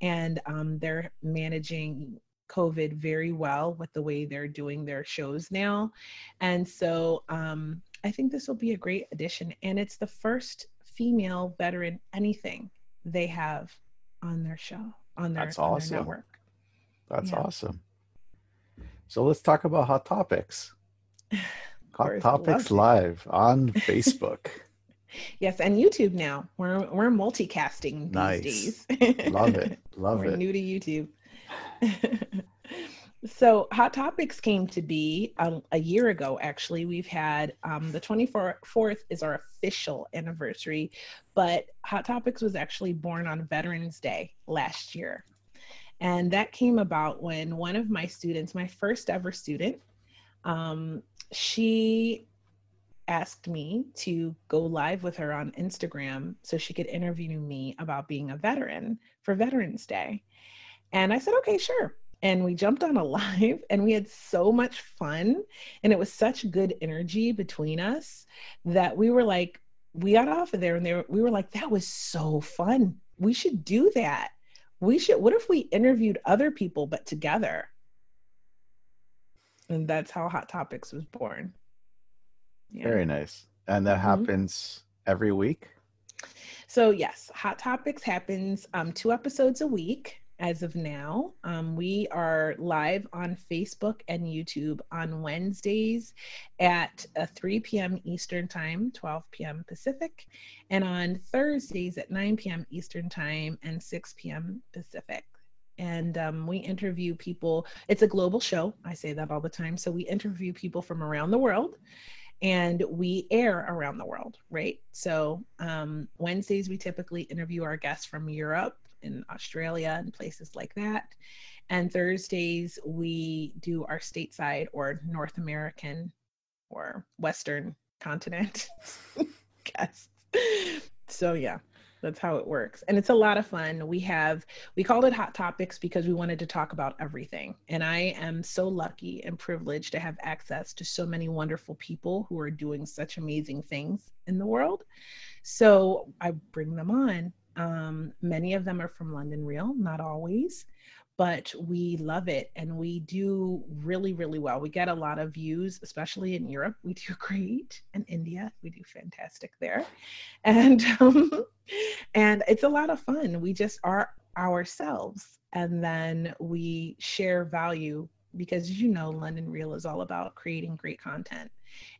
[SPEAKER 2] and um, they're managing COVID very well with the way they're doing their shows now. And so um, I think this will be a great addition. And it's the first female veteran anything they have on their show, on their,
[SPEAKER 1] That's awesome.
[SPEAKER 2] On their network.
[SPEAKER 1] That's yeah. awesome. So let's talk about Hot Topics. Hot Topics Live on Facebook.
[SPEAKER 2] Yes, and YouTube now. We're we're multicasting these nice.
[SPEAKER 1] days. Love it. Love
[SPEAKER 2] we're
[SPEAKER 1] it.
[SPEAKER 2] New to YouTube. so Hot Topics came to be a, a year ago. Actually, we've had um, the 24th is our official anniversary, but Hot Topics was actually born on Veterans Day last year, and that came about when one of my students, my first ever student, um, she asked me to go live with her on Instagram so she could interview me about being a veteran for Veterans Day. And I said, okay, sure. And we jumped on a live and we had so much fun. And it was such good energy between us that we were like, we got off of there and they were, we were like, that was so fun. We should do that. We should, what if we interviewed other people but together? And that's how Hot Topics was born.
[SPEAKER 1] Yeah. Very nice. And that mm-hmm. happens every week?
[SPEAKER 2] So, yes, Hot Topics happens um, two episodes a week as of now. Um, we are live on Facebook and YouTube on Wednesdays at uh, 3 p.m. Eastern Time, 12 p.m. Pacific, and on Thursdays at 9 p.m. Eastern Time and 6 p.m. Pacific. And um, we interview people. It's a global show. I say that all the time. So we interview people from around the world and we air around the world, right? So um, Wednesdays, we typically interview our guests from Europe in Australia and places like that. And Thursdays, we do our stateside or North American or Western continent guests. So, yeah, that's how it works. And it's a lot of fun. We have, we called it Hot Topics because we wanted to talk about everything. And I am so lucky and privileged to have access to so many wonderful people who are doing such amazing things in the world. So I bring them on um, many of them are from London Real, not always, but we love it and we do really, really well. We get a lot of views, especially in Europe. We do great. In India, we do fantastic there. And um, and it's a lot of fun. We just are ourselves and then we share value because you know London Real is all about creating great content.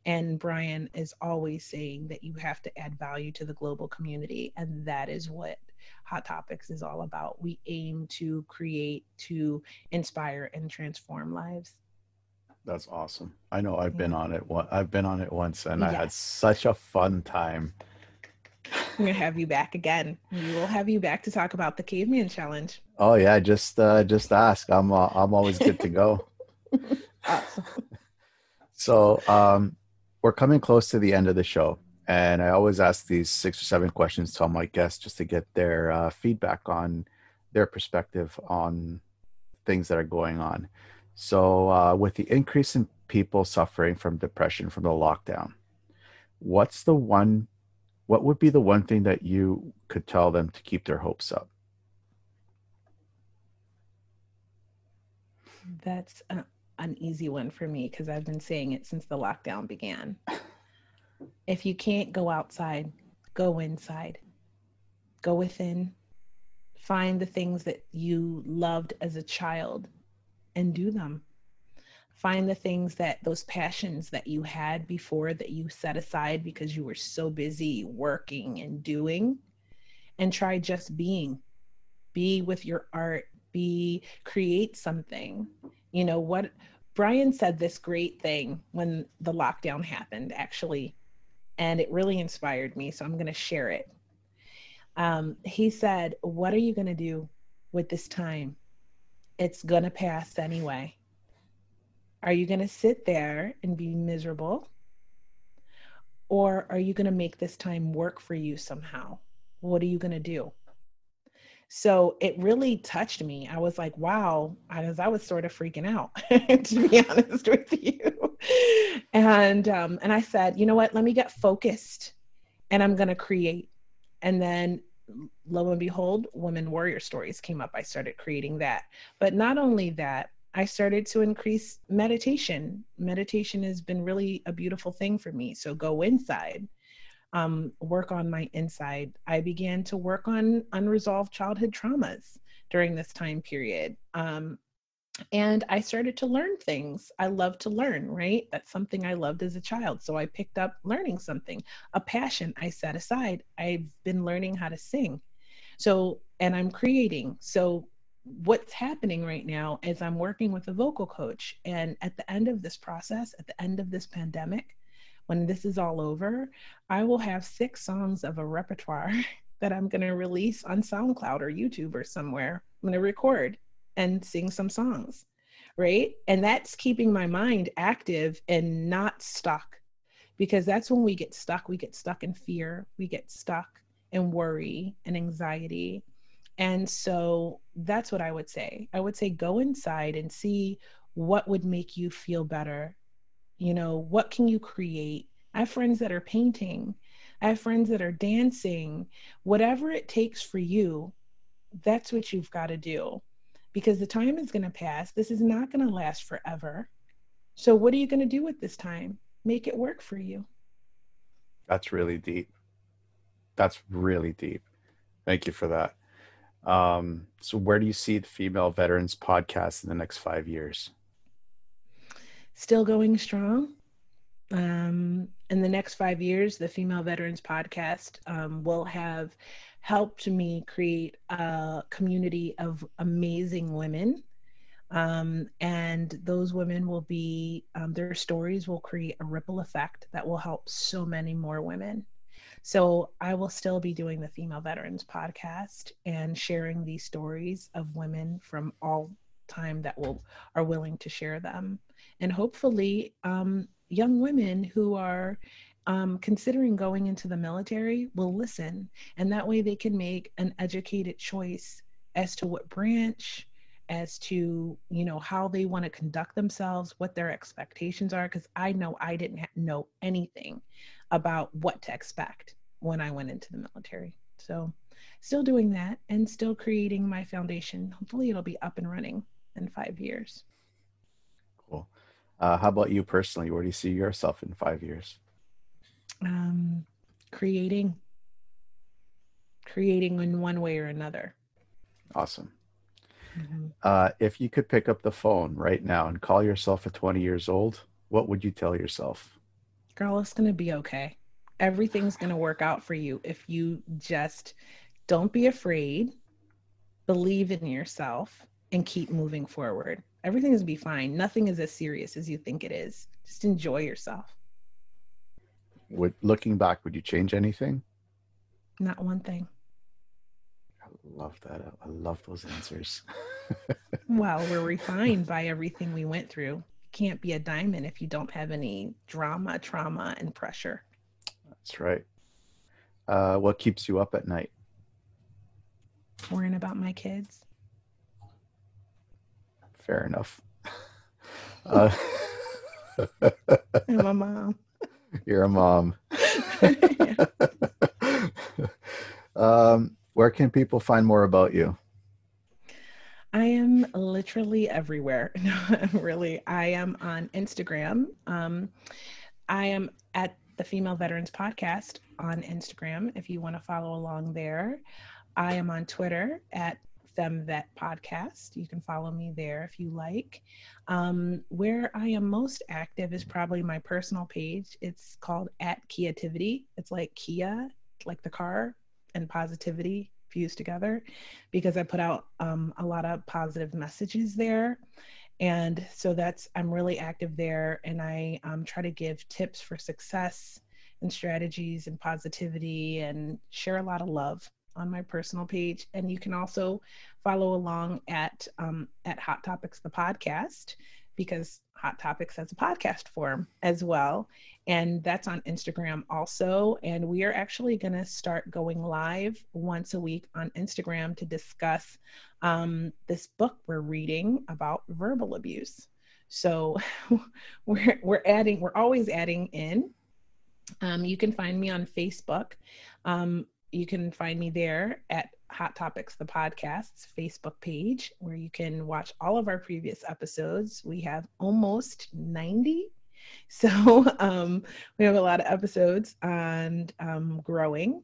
[SPEAKER 2] And Brian is always saying that you have to add value to the global community. And that is what Hot Topics is all about. We aim to create, to inspire, and transform lives.
[SPEAKER 1] That's awesome. I know I've yeah. been on it. One, I've been on it once, and yes. I had such a fun time.
[SPEAKER 2] I'm gonna have you back again. We will have you back to talk about the caveman challenge.
[SPEAKER 1] Oh yeah, just uh, just ask. I'm uh, I'm always good to go. awesome. So um, we're coming close to the end of the show, and I always ask these six or seven questions to all my guests just to get their uh, feedback on their perspective on things that are going on. So, uh, with the increase in people suffering from depression from the lockdown, what's the one? What would be the one thing that you could tell them to keep their hopes up?
[SPEAKER 2] That's uh, an easy one for me because I've been saying it since the lockdown began. If you can't go outside, go inside. Go within. Find the things that you loved as a child and do them. Find the things that those passions that you had before that you set aside because you were so busy working and doing and try just being. Be with your art, be create something you know what brian said this great thing when the lockdown happened actually and it really inspired me so i'm going to share it. Um, he said what are you going to do with this time? It's going to pass anyway. Are you going to sit there and be miserable? Or are you going to make this time work for you somehow? What are you going to do so it really touched me. I was like, wow, because I was sort of freaking out, to be honest with you. And um, and I said, you know what, let me get focused and I'm gonna create. And then lo and behold, Women Warrior Stories came up. I started creating that. But not only that, I started to increase meditation. Meditation has been really a beautiful thing for me. So go inside um, work on my inside. I began to work on unresolved childhood traumas during this time period. Um, and I started to learn things. I love to learn, right? That's something I loved as a child. So I picked up learning something, a passion I set aside. I've been learning how to sing. So, and I'm creating. So, what's happening right now is I'm working with a vocal coach. And at the end of this process, at the end of this pandemic, when this is all over, I will have six songs of a repertoire that I'm going to release on SoundCloud or YouTube or somewhere. I'm going to record and sing some songs, right? And that's keeping my mind active and not stuck because that's when we get stuck. We get stuck in fear, we get stuck in worry and anxiety. And so that's what I would say. I would say go inside and see what would make you feel better you know, what can you create? I have friends that are painting. I have friends that are dancing. Whatever it takes for you, that's what you've got to do because the time is going to pass. This is not going to last forever. So, what are you going to do with this time? Make it work for you.
[SPEAKER 1] That's really deep. That's really deep. Thank you for that. Um, so, where do you see the Female Veterans podcast in the next five years?
[SPEAKER 2] Still going strong. Um, in the next five years, the Female Veterans podcast um, will have helped me create a community of amazing women. Um, and those women will be, um, their stories will create a ripple effect that will help so many more women. So I will still be doing the Female Veterans podcast and sharing these stories of women from all time that will are willing to share them, and hopefully, um, young women who are um, considering going into the military will listen, and that way they can make an educated choice as to what branch as to you know how they want to conduct themselves what their expectations are because i know i didn't ha- know anything about what to expect when I went into the military. So, still doing that and still creating my foundation. Hopefully, it'll be up and running in five years.
[SPEAKER 1] Uh, how about you personally? Where do you see yourself in five years?
[SPEAKER 2] Um, creating, creating in one way or another.
[SPEAKER 1] Awesome. Mm-hmm. Uh, if you could pick up the phone right now and call yourself at 20 years old, what would you tell yourself?
[SPEAKER 2] girl, it's going to be okay. Everything's going to work out for you if you just don't be afraid, believe in yourself, and keep moving forward. Everything's going to be fine. Nothing is as serious as you think it is. Just enjoy yourself.
[SPEAKER 1] Would looking back, would you change anything?
[SPEAKER 2] Not one thing.
[SPEAKER 1] I love that. I love those answers.
[SPEAKER 2] well, we're refined by everything we went through You can't be a diamond if you don't have any drama, trauma, and pressure.
[SPEAKER 1] That's right. Uh, what keeps you up at night?
[SPEAKER 2] Worrying about my kids.
[SPEAKER 1] Fair enough. uh,
[SPEAKER 2] I'm a mom.
[SPEAKER 1] You're a mom. um, where can people find more about you?
[SPEAKER 2] I am literally everywhere. No, really. I am on Instagram. Um, I am at the Female Veterans Podcast on Instagram if you want to follow along there. I am on Twitter at FemVet Podcast. You can follow me there if you like. Um, where I am most active is probably my personal page. It's called at Kiativity. It's like Kia, like the car, and positivity fused together because I put out um, a lot of positive messages there. And so that's, I'm really active there and I um, try to give tips for success and strategies and positivity and share a lot of love on my personal page. And you can also follow along at um, at Hot Topics the podcast because Hot Topics has a podcast form as well. And that's on Instagram also. And we are actually going to start going live once a week on Instagram to discuss um, this book we're reading about verbal abuse. So we're, we're adding, we're always adding in. Um, you can find me on Facebook. Um, you can find me there at Hot Topics, the podcast's Facebook page, where you can watch all of our previous episodes. We have almost 90. So um, we have a lot of episodes and um, growing.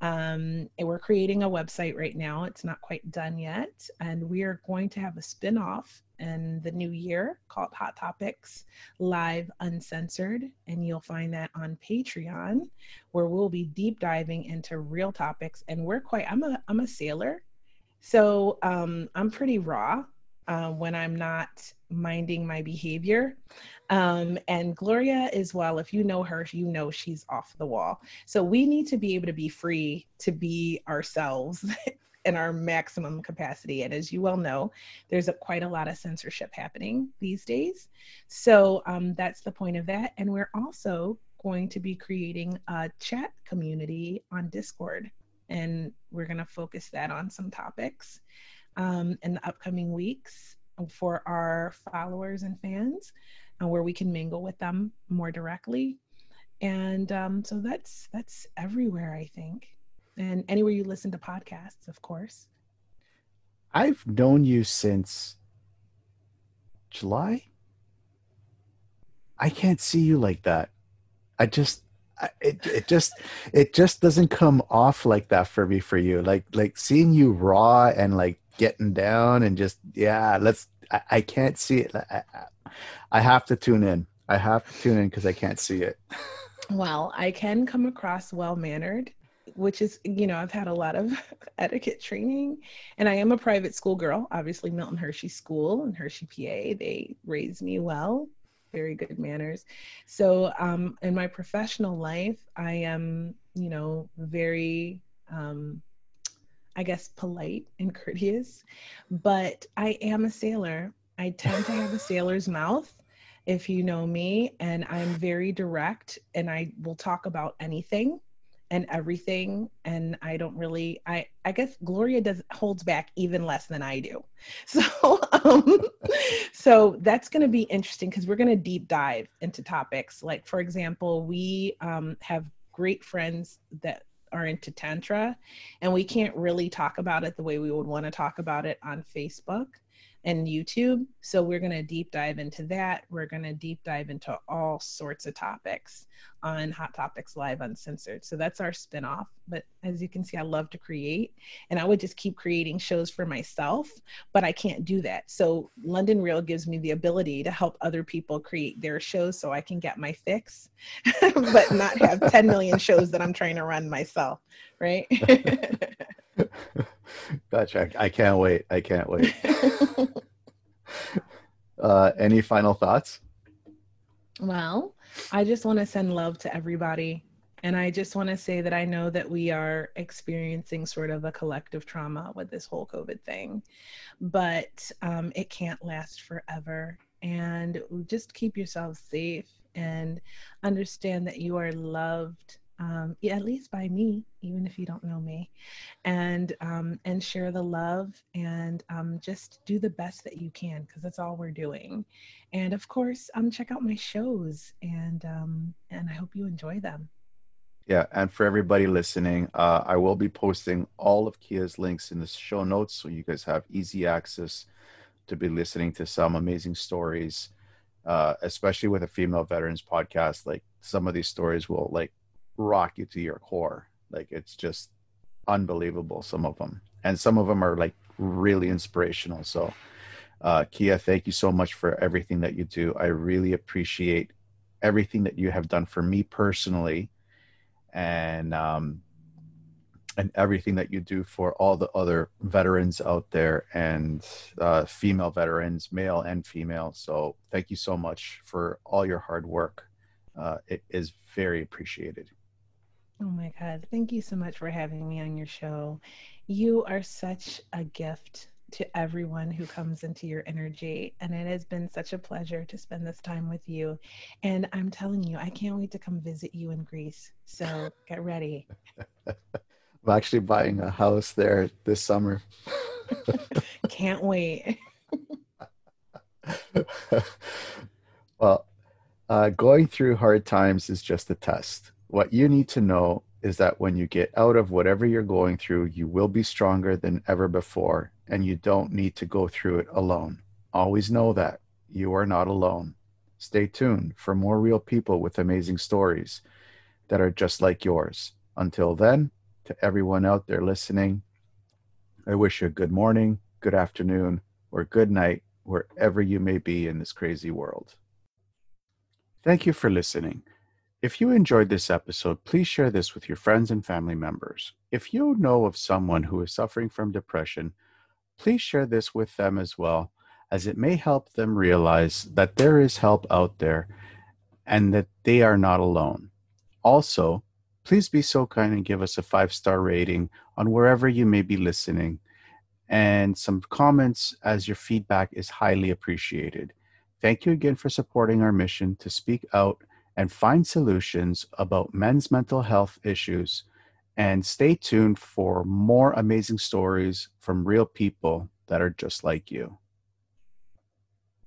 [SPEAKER 2] Um, and we're creating a website right now. It's not quite done yet. And we are going to have a spin off in the new year called Hot Topics Live Uncensored. And you'll find that on Patreon, where we'll be deep diving into real topics. And we're quite, I'm a, I'm a sailor. So um, I'm pretty raw uh, when I'm not minding my behavior. Um, and Gloria as well, if you know her, you know she's off the wall. So we need to be able to be free to be ourselves in our maximum capacity. And as you well know, there's a, quite a lot of censorship happening these days. So um, that's the point of that. And we're also going to be creating a chat community on Discord. And we're going to focus that on some topics um, in the upcoming weeks for our followers and fans, and where we can mingle with them more directly. And um, so that's that's everywhere, I think, and anywhere you listen to podcasts, of course.
[SPEAKER 1] I've known you since July. I can't see you like that. I just it it just it just doesn't come off like that for me for you. Like like seeing you raw and like getting down and just yeah, let's I, I can't see it. I, I have to tune in. I have to tune in because I can't see it.
[SPEAKER 2] Well, I can come across well mannered, which is, you know, I've had a lot of etiquette training and I am a private school girl. Obviously, Milton Hershey School and Hershey, PA, they raised me well, very good manners. So, um, in my professional life, I am, you know, very, um, I guess, polite and courteous, but I am a sailor. I tend to have a sailor's mouth if you know me, and I'm very direct and I will talk about anything and everything and i don't really i i guess gloria does holds back even less than i do. So um so that's going to be interesting because we're going to deep dive into topics. Like for example we um have great friends that are into tantra and we can't really talk about it the way we would want to talk about it on facebook and YouTube. So we're going to deep dive into that. We're going to deep dive into all sorts of topics on Hot Topics Live Uncensored. So that's our spinoff. But as you can see, I love to create and I would just keep creating shows for myself, but I can't do that. So London Real gives me the ability to help other people create their shows so I can get my fix, but not have 10 million shows that I'm trying to run myself, right?
[SPEAKER 1] gotcha. I can't wait. I can't wait. uh, any final thoughts?
[SPEAKER 2] Well, I just want to send love to everybody. And I just want to say that I know that we are experiencing sort of a collective trauma with this whole COVID thing, but um, it can't last forever. And just keep yourselves safe and understand that you are loved um, yeah, at least by me, even if you don't know me, and um, and share the love and um, just do the best that you can because that's all we're doing. And of course, um, check out my shows and um, and I hope you enjoy them.
[SPEAKER 1] Yeah, and for everybody listening, uh, I will be posting all of Kia's links in the show notes so you guys have easy access to be listening to some amazing stories, uh, especially with a female veterans podcast. Like some of these stories will like rock you to your core. Like it's just unbelievable, some of them. And some of them are like really inspirational. So, uh, Kia, thank you so much for everything that you do. I really appreciate everything that you have done for me personally and, um, and everything that you do for all the other veterans out there and uh, female veterans, male and female. So, thank you so much for all your hard work. Uh, it is very appreciated.
[SPEAKER 2] Oh my God. Thank you so much for having me on your show. You are such a gift to everyone who comes into your energy. And it has been such a pleasure to spend this time with you. And I'm telling you, I can't wait to come visit you in Greece. So get ready.
[SPEAKER 1] I'm actually buying a house there this summer.
[SPEAKER 2] can't wait.
[SPEAKER 1] well, uh, going through hard times is just a test. What you need to know is that when you get out of whatever you're going through, you will be stronger than ever before, and you don't need to go through it alone. Always know that you are not alone. Stay tuned for more real people with amazing stories that are just like yours. Until then, to everyone out there listening, I wish you a good morning, good afternoon, or good night, wherever you may be in this crazy world. Thank you for listening. If you enjoyed this episode, please share this with your friends and family members. If you know of someone who is suffering from depression, please share this with them as well, as it may help them realize that there is help out there and that they are not alone. Also, please be so kind and give us a five star rating on wherever you may be listening and some comments as your feedback is highly appreciated. Thank you again for supporting our mission to speak out and find solutions about men's mental health issues. And stay tuned for more amazing stories from real people that are just like you.